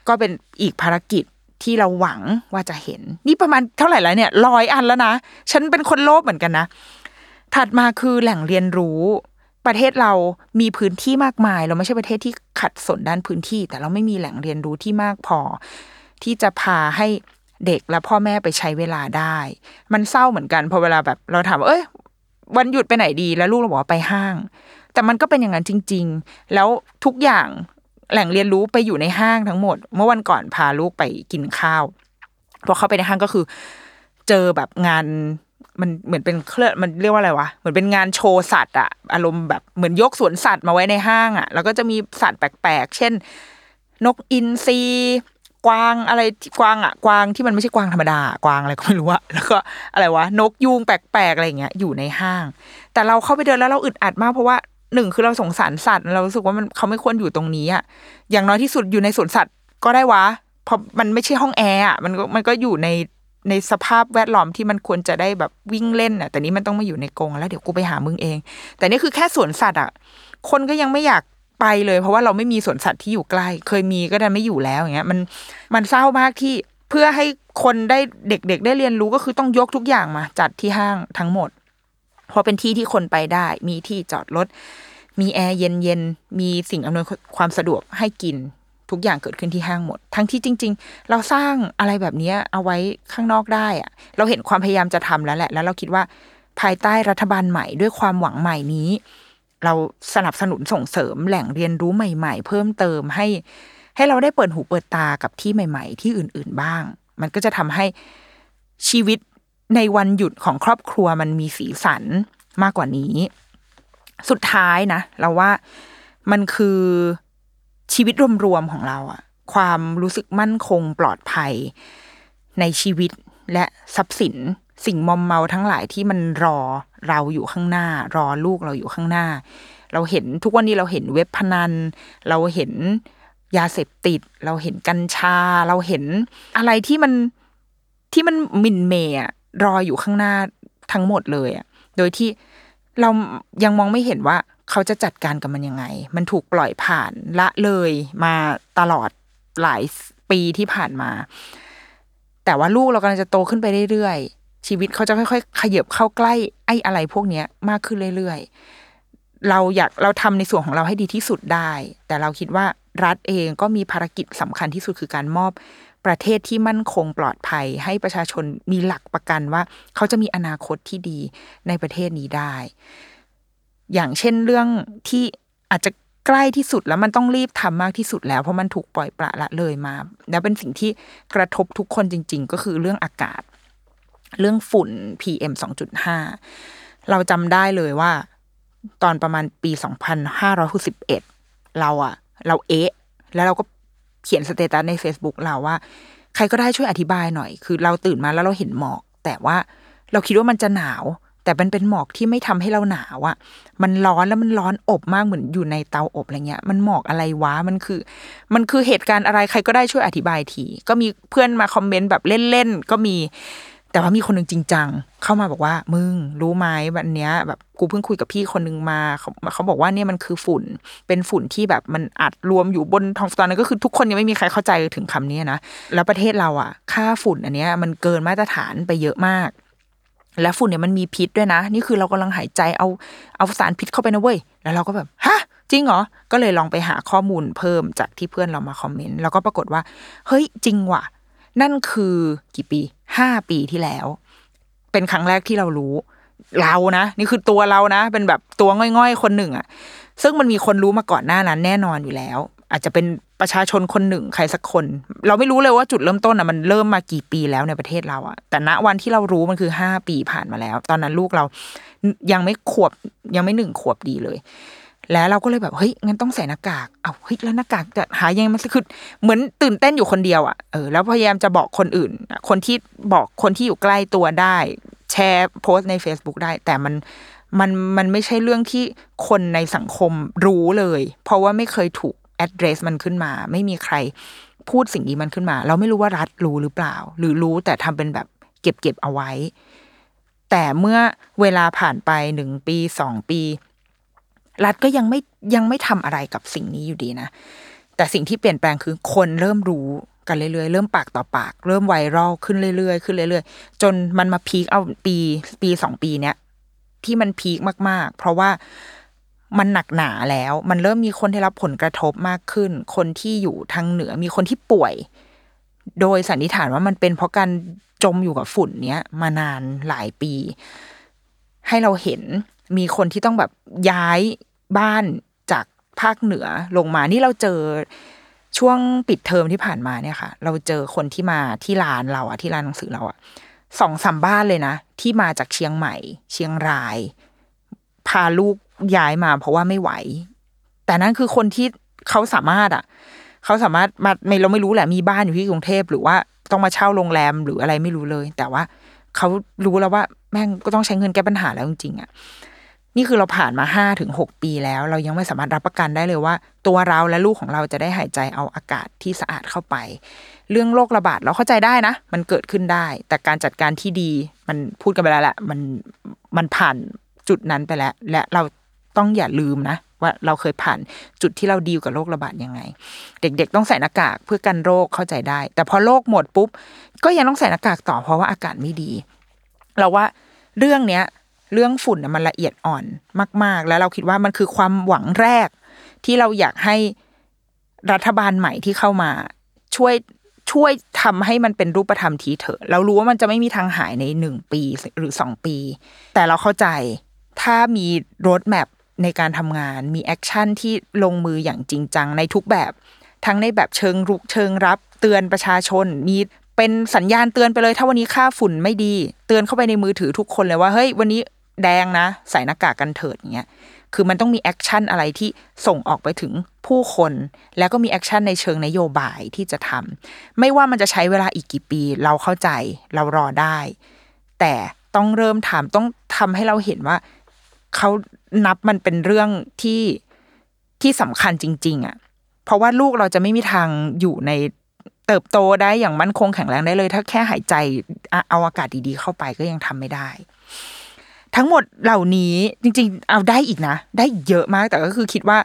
ก็เป็นอีกภารกิจที่เราหวังว่าจะเห็น นี่ประมาณเท่าไหร่แล้วเนี่ยร้อยอันแล้วนะ ฉันเป็นคนโลภเหมือนกันนะ ถัดมาคือแหล่งเรียนรู้ ประเทศเรามีพื้นที่มากมาย เราไม่ใช่ประเทศที่ขัดสนด้านพื้นที่ แต่เราไม่มีแหล่งเรียนรู้ที่มากพอ ที่จะพาให้เด็กและพ่อแม่ไปใช้เวลาได้ มันเศร้าเหมือนกันพอเวลาแบบเราถามว่าเอ้ยวันหยุดไปไหนดีแล้วลูกเราบอกว่าไปห้าง แต่มันก็เป็นอย่างนั้นจริง ๆ แล้วทุกอย่างแหล่งเรียนรู้ไปอยู่ในห้างทั้งหมด เมื่อวันก่อนพาลูกไปกินข้าวพอเข้าไปในห้างก็คือ เจอแบบงาน มันเหมือนเป็นเครื่องมันเรียกว่าอะไรวะเหมือนเป็นงานโชว์สัตว์อะอารมณ์แบบเหมือนยกสวนสัตว์มาไว้ในห้างอะแล้วก็จะมีสัตว์แปลกๆ เช่น นกอินทรีกวางอะไรที่กวางอะกวางที่มันไม่ใช่กวางธรรมดากวางอะไรก็ไม่รู้อะแล้วก็อะไรวะนกยูงแปลกๆอะไรอย่างเงี้ยอยู่ในห้าง แต่เราเข้าไปเดินแล้วเราอึดอัดมากเพราะว่าหนึ่งคือเราสงสารสัตว์ เรารู้สึกว่ามันเขาไม่ควรอยู่ตรงนี้อะอย่างน้อยที่สุดอยู่ในสวนสัตว์ก็ได้วะเพราะมันไม่ใช่ห้องแอร์อะมันก็มันก็อยู่ใน ในสภาพแวดล้อมที่มันควรจะได้แบบวิ่งเล่นอะแต่นี้มันต้องมาอยู่ในกรงแล้วเดี๋ยวกูไปหามึงเอง แต่นี่คือแค่สวนสัตว์อะคนก็ยังไม่อยากไปเลย เพราะว่าเราไม่มีสวนสัตว์ที่อยู่ใกล้ เคยมีก็ได้ไม่อยู่แล้วอย่างเงี้ยมันมันเศร้ามากที่เพื่อให้คนได้เด็ก ๆ ได้เรียนรู้ก็คือต้องยกทุกอย่างมา จัดที่ห้างทั้งหมดเพราะเป็นที่ที่คนไปได้ มีที่จอดรถมีแอร์เย็นๆมีสิ่งอำนวยความสะดวกให้กิน ทุกอย่างเกิดขึ้นที่ห้างหมด ทั้งที่จริง ๆ เราสร้างอะไรแบบนี้เอาไว้ข้างนอกได้อะเราเห็นความพยายามจะทำแล้วแหละ แล้วเราคิดว่าภายใต้รัฐบาลใหม่ด้วยความหวังใหม่นี้ เราสนับสนุนส่งเสริมแหล่งเรียนรู้ใหม่ ๆ เพิ่มเติมให้ ให้เราได้เปิดหูเปิดตากับที่ใหม่ ๆ ที่อื่น ๆบ้าง มันก็จะทำให้ชีวิตในวันหยุดของครอบครัวมันมีสีสันมากกว่านี้ สุดท้ายนะ เราว่ามันคือ ชีวิตรวมๆของเราอะความรู้สึกมั่นคงปลอดภัย ในชีวิตและทรัพย์สินสิ่งมอมเมาทั้งหลายที่มันรอเราอยู่ข้างหน้า รอลูกเราอยู่ข้างหน้า เราเห็นทุกวันนี้เราเห็นเว็บพนัน เราเห็นยาเสพติด เราเห็นกัญชา เราเห็นอะไรที่มันที่มันมินเมย์รออยู่ข้างหน้าทั้งหมดเลยอะโดยที่เรายังมองไม่เห็นว่า เขาจะจัดการกับมันยังไง มันถูกปล่อยผ่านละเลยมาตลอดหลายปีที่ผ่านมา แต่ว่าลูกเรากำลังจะโตขึ้นไปเรื่อยๆ ชีวิตเขาจะค่อยๆ ขยับเข้าใกล้ไอ้อะไรพวกเนี้ยมากขึ้นเรื่อยๆ เราอยากเราทำในส่วนของเราให้ดีที่สุดได้ แต่เราคิดว่ารัฐเองก็มีภารกิจสำคัญที่สุดคือการมอบประเทศที่มั่นคงปลอดภัย ให้ประชาชนมีหลักประกันว่า เขาจะมีอนาคตที่ดีในประเทศนี้ได้ อย่างเช่นเรื่องที่อาจจะใกล้ที่สุดแล้วมันต้องรีบทำมากที่สุดแล้ว เพราะมันถูกปล่อยปละละเลยมา แล้วเป็นสิ่งที่กระทบทุกคนจริง ๆ ก็คือเรื่องอากาศ เรื่องฝุ่น PM 2.5 เราจำได้เลยว่า ตอนประมาณปี 2561 เราอะเราเอะแล้วเราก็เขียนสเตตัสใน Facebook เราว่า ใครก็ได้ช่วยอธิบายหน่อย คือเราตื่นมาแล้วเราเห็นหมอก แต่ว่าเราคิดว่ามันจะหนาว แต่มันเป็นหมอกที่ไม่ทำให้เราหนาวอะมันร้อนแล้วมันร้อนอบมากเหมือนอยู่ในเตาอบอะไรเงี้ย มันหมอกอะไรวะ มันคือ มันคือเหตุการณ์อะไรใครก็ได้ช่วยอธิบายที ก็มีเพื่อนมาคอมเมนต์แบบเล่นๆก็มี แต่ว่ามีคนหนึ่งจริงจังเข้ามาบอกว่า มึงรู้ไหมวันเนี้ย แบบกูเพิ่งคุยกับพี่คนหนึ่งมาเขาเขาบอกว่าเนี่ยมันคือฝุ่น เป็นฝุ่นที่แบบมันอัดรวมอยู่บนท้องฟ้านั้นก็คือทุกคนยังไม่มีใครเข้าใจถึงคำนี้นะ แล้วประเทศเราอะ ค่าฝุ่นอันเนี้ยมันเกินมาตรฐานไปเยอะมาก และฝุ่นเนี่ยมันมีพิษด้วยนะ นี่คือเรากำลังหายใจเอาเอาสารพิษเข้าไปนะเว้ย แล้วเราก็แบบฮะจริงเหรอ ก็เลยลองไปหาข้อมูลเพิ่มจากที่เพื่อนเรามาคอมเมนต์แล้วก็ปรากฏว่า เฮ้ยจริงว่ะ นั่นคือกี่ปีห้าปีที่แล้ว เป็นครั้งแรกที่เรารู้ เรานะ นี่คือตัวเรานะ เป็นแบบตัวง่อยๆ คนหนึ่งอะซึ่งมันมีคนรู้มาก่อนหน้านั้น แน่นอนอยู่แล้ว อาจจะเป็น ประชาชนคนหนึ่งใครสักคน เราไม่รู้เลยว่าจุดเริ่มต้นอะมันเริ่มมากี่ปีแล้วในประเทศเราอะแต่ณวันที่เรารู้มันคือห้าปีผ่านมาแล้ว ตอนนั้นลูกเรายังไม่ขวบยังไม่หนึ่งขวบดีเลย แล้วเราก็เลยแบบเฮ้ยงั้นต้องใส่หน้ากากเอาเฮ้ยแล้วหน้ากากจะหายังไงมันคือเหมือนตื่นเต้นอยู่คนเดียวอะเออแล้วพยายามจะบอกคนอื่น คนที่บอกคนที่อยู่ใกล้ตัวได้ แชร์โพสต์ใน Facebook ได้ แต่มันมันมันไม่ใช่เรื่องที่คนในสังคมรู้เลย เพราะว่าไม่เคยถูก address มันขึ้นมา ไม่มีใครพูดสิ่งนี้มันขึ้นมา เราไม่รู้ว่ารัฐรู้หรือเปล่า หรือรู้แต่ทำเป็นแบบเก็บเก็บเอาไว้ แต่เมื่อเวลาผ่านไปหนึ่งปีสองปี รัฐก็ยังไม่ยังไม่ทำอะไรกับสิ่งนี้อยู่ดีนะแต่สิ่งที่เปลี่ยนแปลงคือคนเริ่มรู้กันเรื่อยๆ เริ่มปากต่อปาก เริ่มไวรัลขึ้นเรื่อยๆ ขึ้นเรื่อยๆ จนมันมาพีคเอาปีปีสองปีเนี้ยที่มันพีคมากๆ เพราะว่า มันหนักหนาแล้ว มันเริ่มมีคนที่รับผลกระทบมากขึ้น คนที่อยู่ทางเหนือมีคนที่ป่วย โดยสันนิษฐานว่ามันเป็นเพราะการจมอยู่กับฝุ่นเนี้ยมานานหลายปี ให้เราเห็นมีคนที่ต้องแบบย้ายบ้านจากภาคเหนือลงมานี่เราเจอช่วงปิดเทอมที่ผ่านมาเนี่ยค่ะ เราเจอคนที่มาที่ร้านเราอะที่ร้านหนังสือเราอะสองสามบ้านเลยนะ ที่มาจากเชียงใหม่ เชียงราย พาลูก ย้ายมาเพราะว่าไม่ไหว แต่นั่นคือคนที่เขาสามารถอะ เขาสามารถมาไม่เราไม่รู้แหละมีบ้านอยู่ที่กรุงเทพหรือว่าต้องมาเช่าโรงแรมหรืออะไรไม่รู้เลย แต่ว่าเขารู้แล้วว่า แม่งก็ต้องใช้เงินแก้ปัญหาแล้วจริงๆอะนี่คือเราผ่านมาห้าถึงหกปีแล้ว เรายังไม่สามารถรับประกันได้เลยว่า ตัวเราและลูกของเราจะได้หายใจเอาอากาศที่สะอาดเข้าไป เรื่องโรคระบาดเราเข้าใจได้นะ มันเกิดขึ้นได้ แต่การจัดการที่ดี มันพูดกันไปแล้วแหละมันมันผ่านจุดนั้นไปแล้ว และเรา ต้องอย่าลืมนะว่าเราเคยผ่านจุดที่เราดีลกับโรคระบาดยังไง เด็กๆ ต้องใส่หน้ากากเพื่อกันโรคเข้าใจได้ แต่พอโรคหมดปุ๊บ ก็ยังต้องใส่หน้ากากต่อเพราะว่าอากาศไม่ดี เราว่าเรื่องเนี้ยเรื่องฝุ่นมันละเอียดอ่อนมาก ๆ แล้วเราคิดว่ามันคือความหวังแรก ที่เราอยากให้รัฐบาลใหม่ที่เข้ามาช่วยช่วยทำให้มันเป็นรูปธรรมทีเถอะเรารู้ว่ามันจะไม่มีทางหายในหนึ่งปีหรือสองปี แต่เราเข้าใจถ้ามี roadmap ในการทำงานมี action ที่ลงมืออย่างจริงจังในทุกแบบ ทั้งในแบบเชิงรุกเชิงรับเตือนประชาชนมีเป็นสัญญาณเตือนไปเลย ถ้าวันนี้ค่าฝุ่นไม่ดี เตือนเข้าไปในมือถือทุกคนเลยว่าเฮ้ยวันนี้แดงนะ ใส่หน้ากากกันเถิดอย่างเงี้ยคือมันต้องมี action อะไรที่ส่งออกไปถึงผู้คน แล้วก็มี action ในเชิงนโยบายที่จะทำไม่ว่ามันจะใช้เวลาอีกกี่ปี เราเข้าใจเรารอได้ แต่ต้องเริ่มทำต้องทำให้เราเห็นว่า เขานับมันเป็นเรื่องที่ที่สำคัญจริง ๆอะ่ะ เพราะว่าลูกเราจะไม่มีทางอยู่ในเติบโตได้อย่างมั่นคงแข็งแรงได้เลย ถ้าแค่หายใจเอาอากาศดีๆ เข้าไปก็ยังทำไม่ได้ ทั้งหมดเหล่านี้จริง ๆ เอาได้อีกนะ ได้เยอะมากแต่ก็คือคิดว่า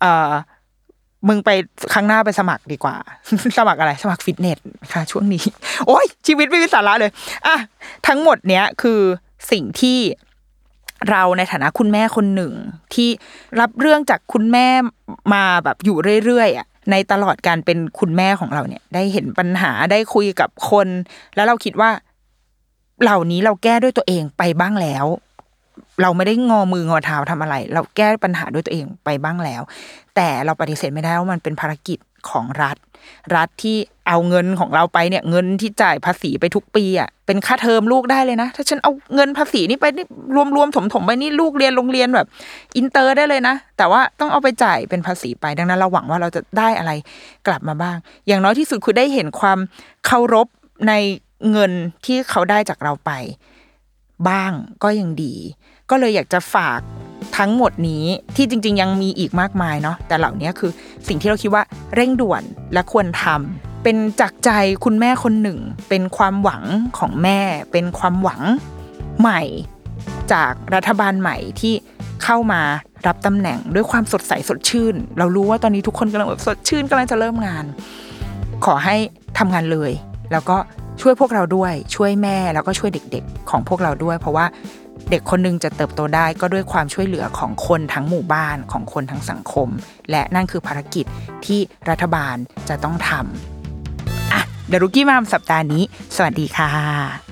เออมึงไปครั้งหน้าไปสมัครดีกว่า สมัครอะไร สมัครฟิตเนสค่ะ ช่วงนี้ โอ้ยชีวิตไม่มีสาระเลยอะทั้งหมดเนี้ยคือสิ่งที่ เราในฐานะคุณแม่คนหนึ่ง ที่รับเรื่องจากคุณแม่มาแบบอยู่เรื่อยๆอะในตลอดการเป็นคุณแม่ของเราเนี่ย ได้เห็นปัญหาได้คุยกับคน แล้วเราคิดว่า เหล่านี้เราแก้ด้วยตัวเองไปบ้างแล้ว เราไม่ได้งอมืองอเท้าทำอะไร เราแก้ปัญหาด้วยตัวเองไปบ้างแล้ว แต่เราปฏิเสธไม่ได้ว่ามันเป็นภารกิจของรัฐ รัฐที่เอาเงินของเราไปเนี่ยเงินที่จ่ายภาษีไปทุกปีอะเป็นค่าเทอมลูกได้เลยนะ ถ้าฉันเอาเงินภาษีนี่ไปนี่รวมๆถมๆไปนี่ลูกเรียนโรงเรียนแบบ อินเตอร์ได้เลยนะ แต่ว่าต้องเอาไปจ่ายเป็นภาษีไปดังนั้นเราหวังว่าเราจะได้อะไรกลับมาบ้าง อย่างน้อยที่สุดคือได้เห็นความเคารพในเงินที่เขาได้จากเราไป บ้างก็ยังดี ก็เลยอยากจะฝาก ทั้งหมดนี้ที่จริง ๆ ยังมีอีกมากมายเนาะแต่เหล่านี้คือสิ่งที่เราคิดว่าเร่งด่วนและควรทำเป็นจากใจคุณแม่คนหนึ่ง เป็นความหวังของแม่ เป็นความหวังใหม่ จากรัฐบาลใหม่ที่เข้ามารับตำแหน่งด้วยความสดใสสดชื่น เรารู้ว่าตอนนี้ทุกคนกำลังแบบสดชื่นกำลังจะเริ่มงาน ขอให้ทำงานเลย แล้วก็ช่วยพวกเราด้วยช่วยแม่แล้วก็ช่วยเด็ก ๆ ของพวกเราด้วย เพราะว่า เด็กคนหนึงจะเติบโตได้ก็ด้วยความช่วยเหลือของคนทั้งหมู่บ้านของคนทั้งสังคม และนั่นคือภารกิจที่รัฐบาลจะต้องทำอะเดรุกี้มามสัปดาห์นี้ สวัสดีค่ะ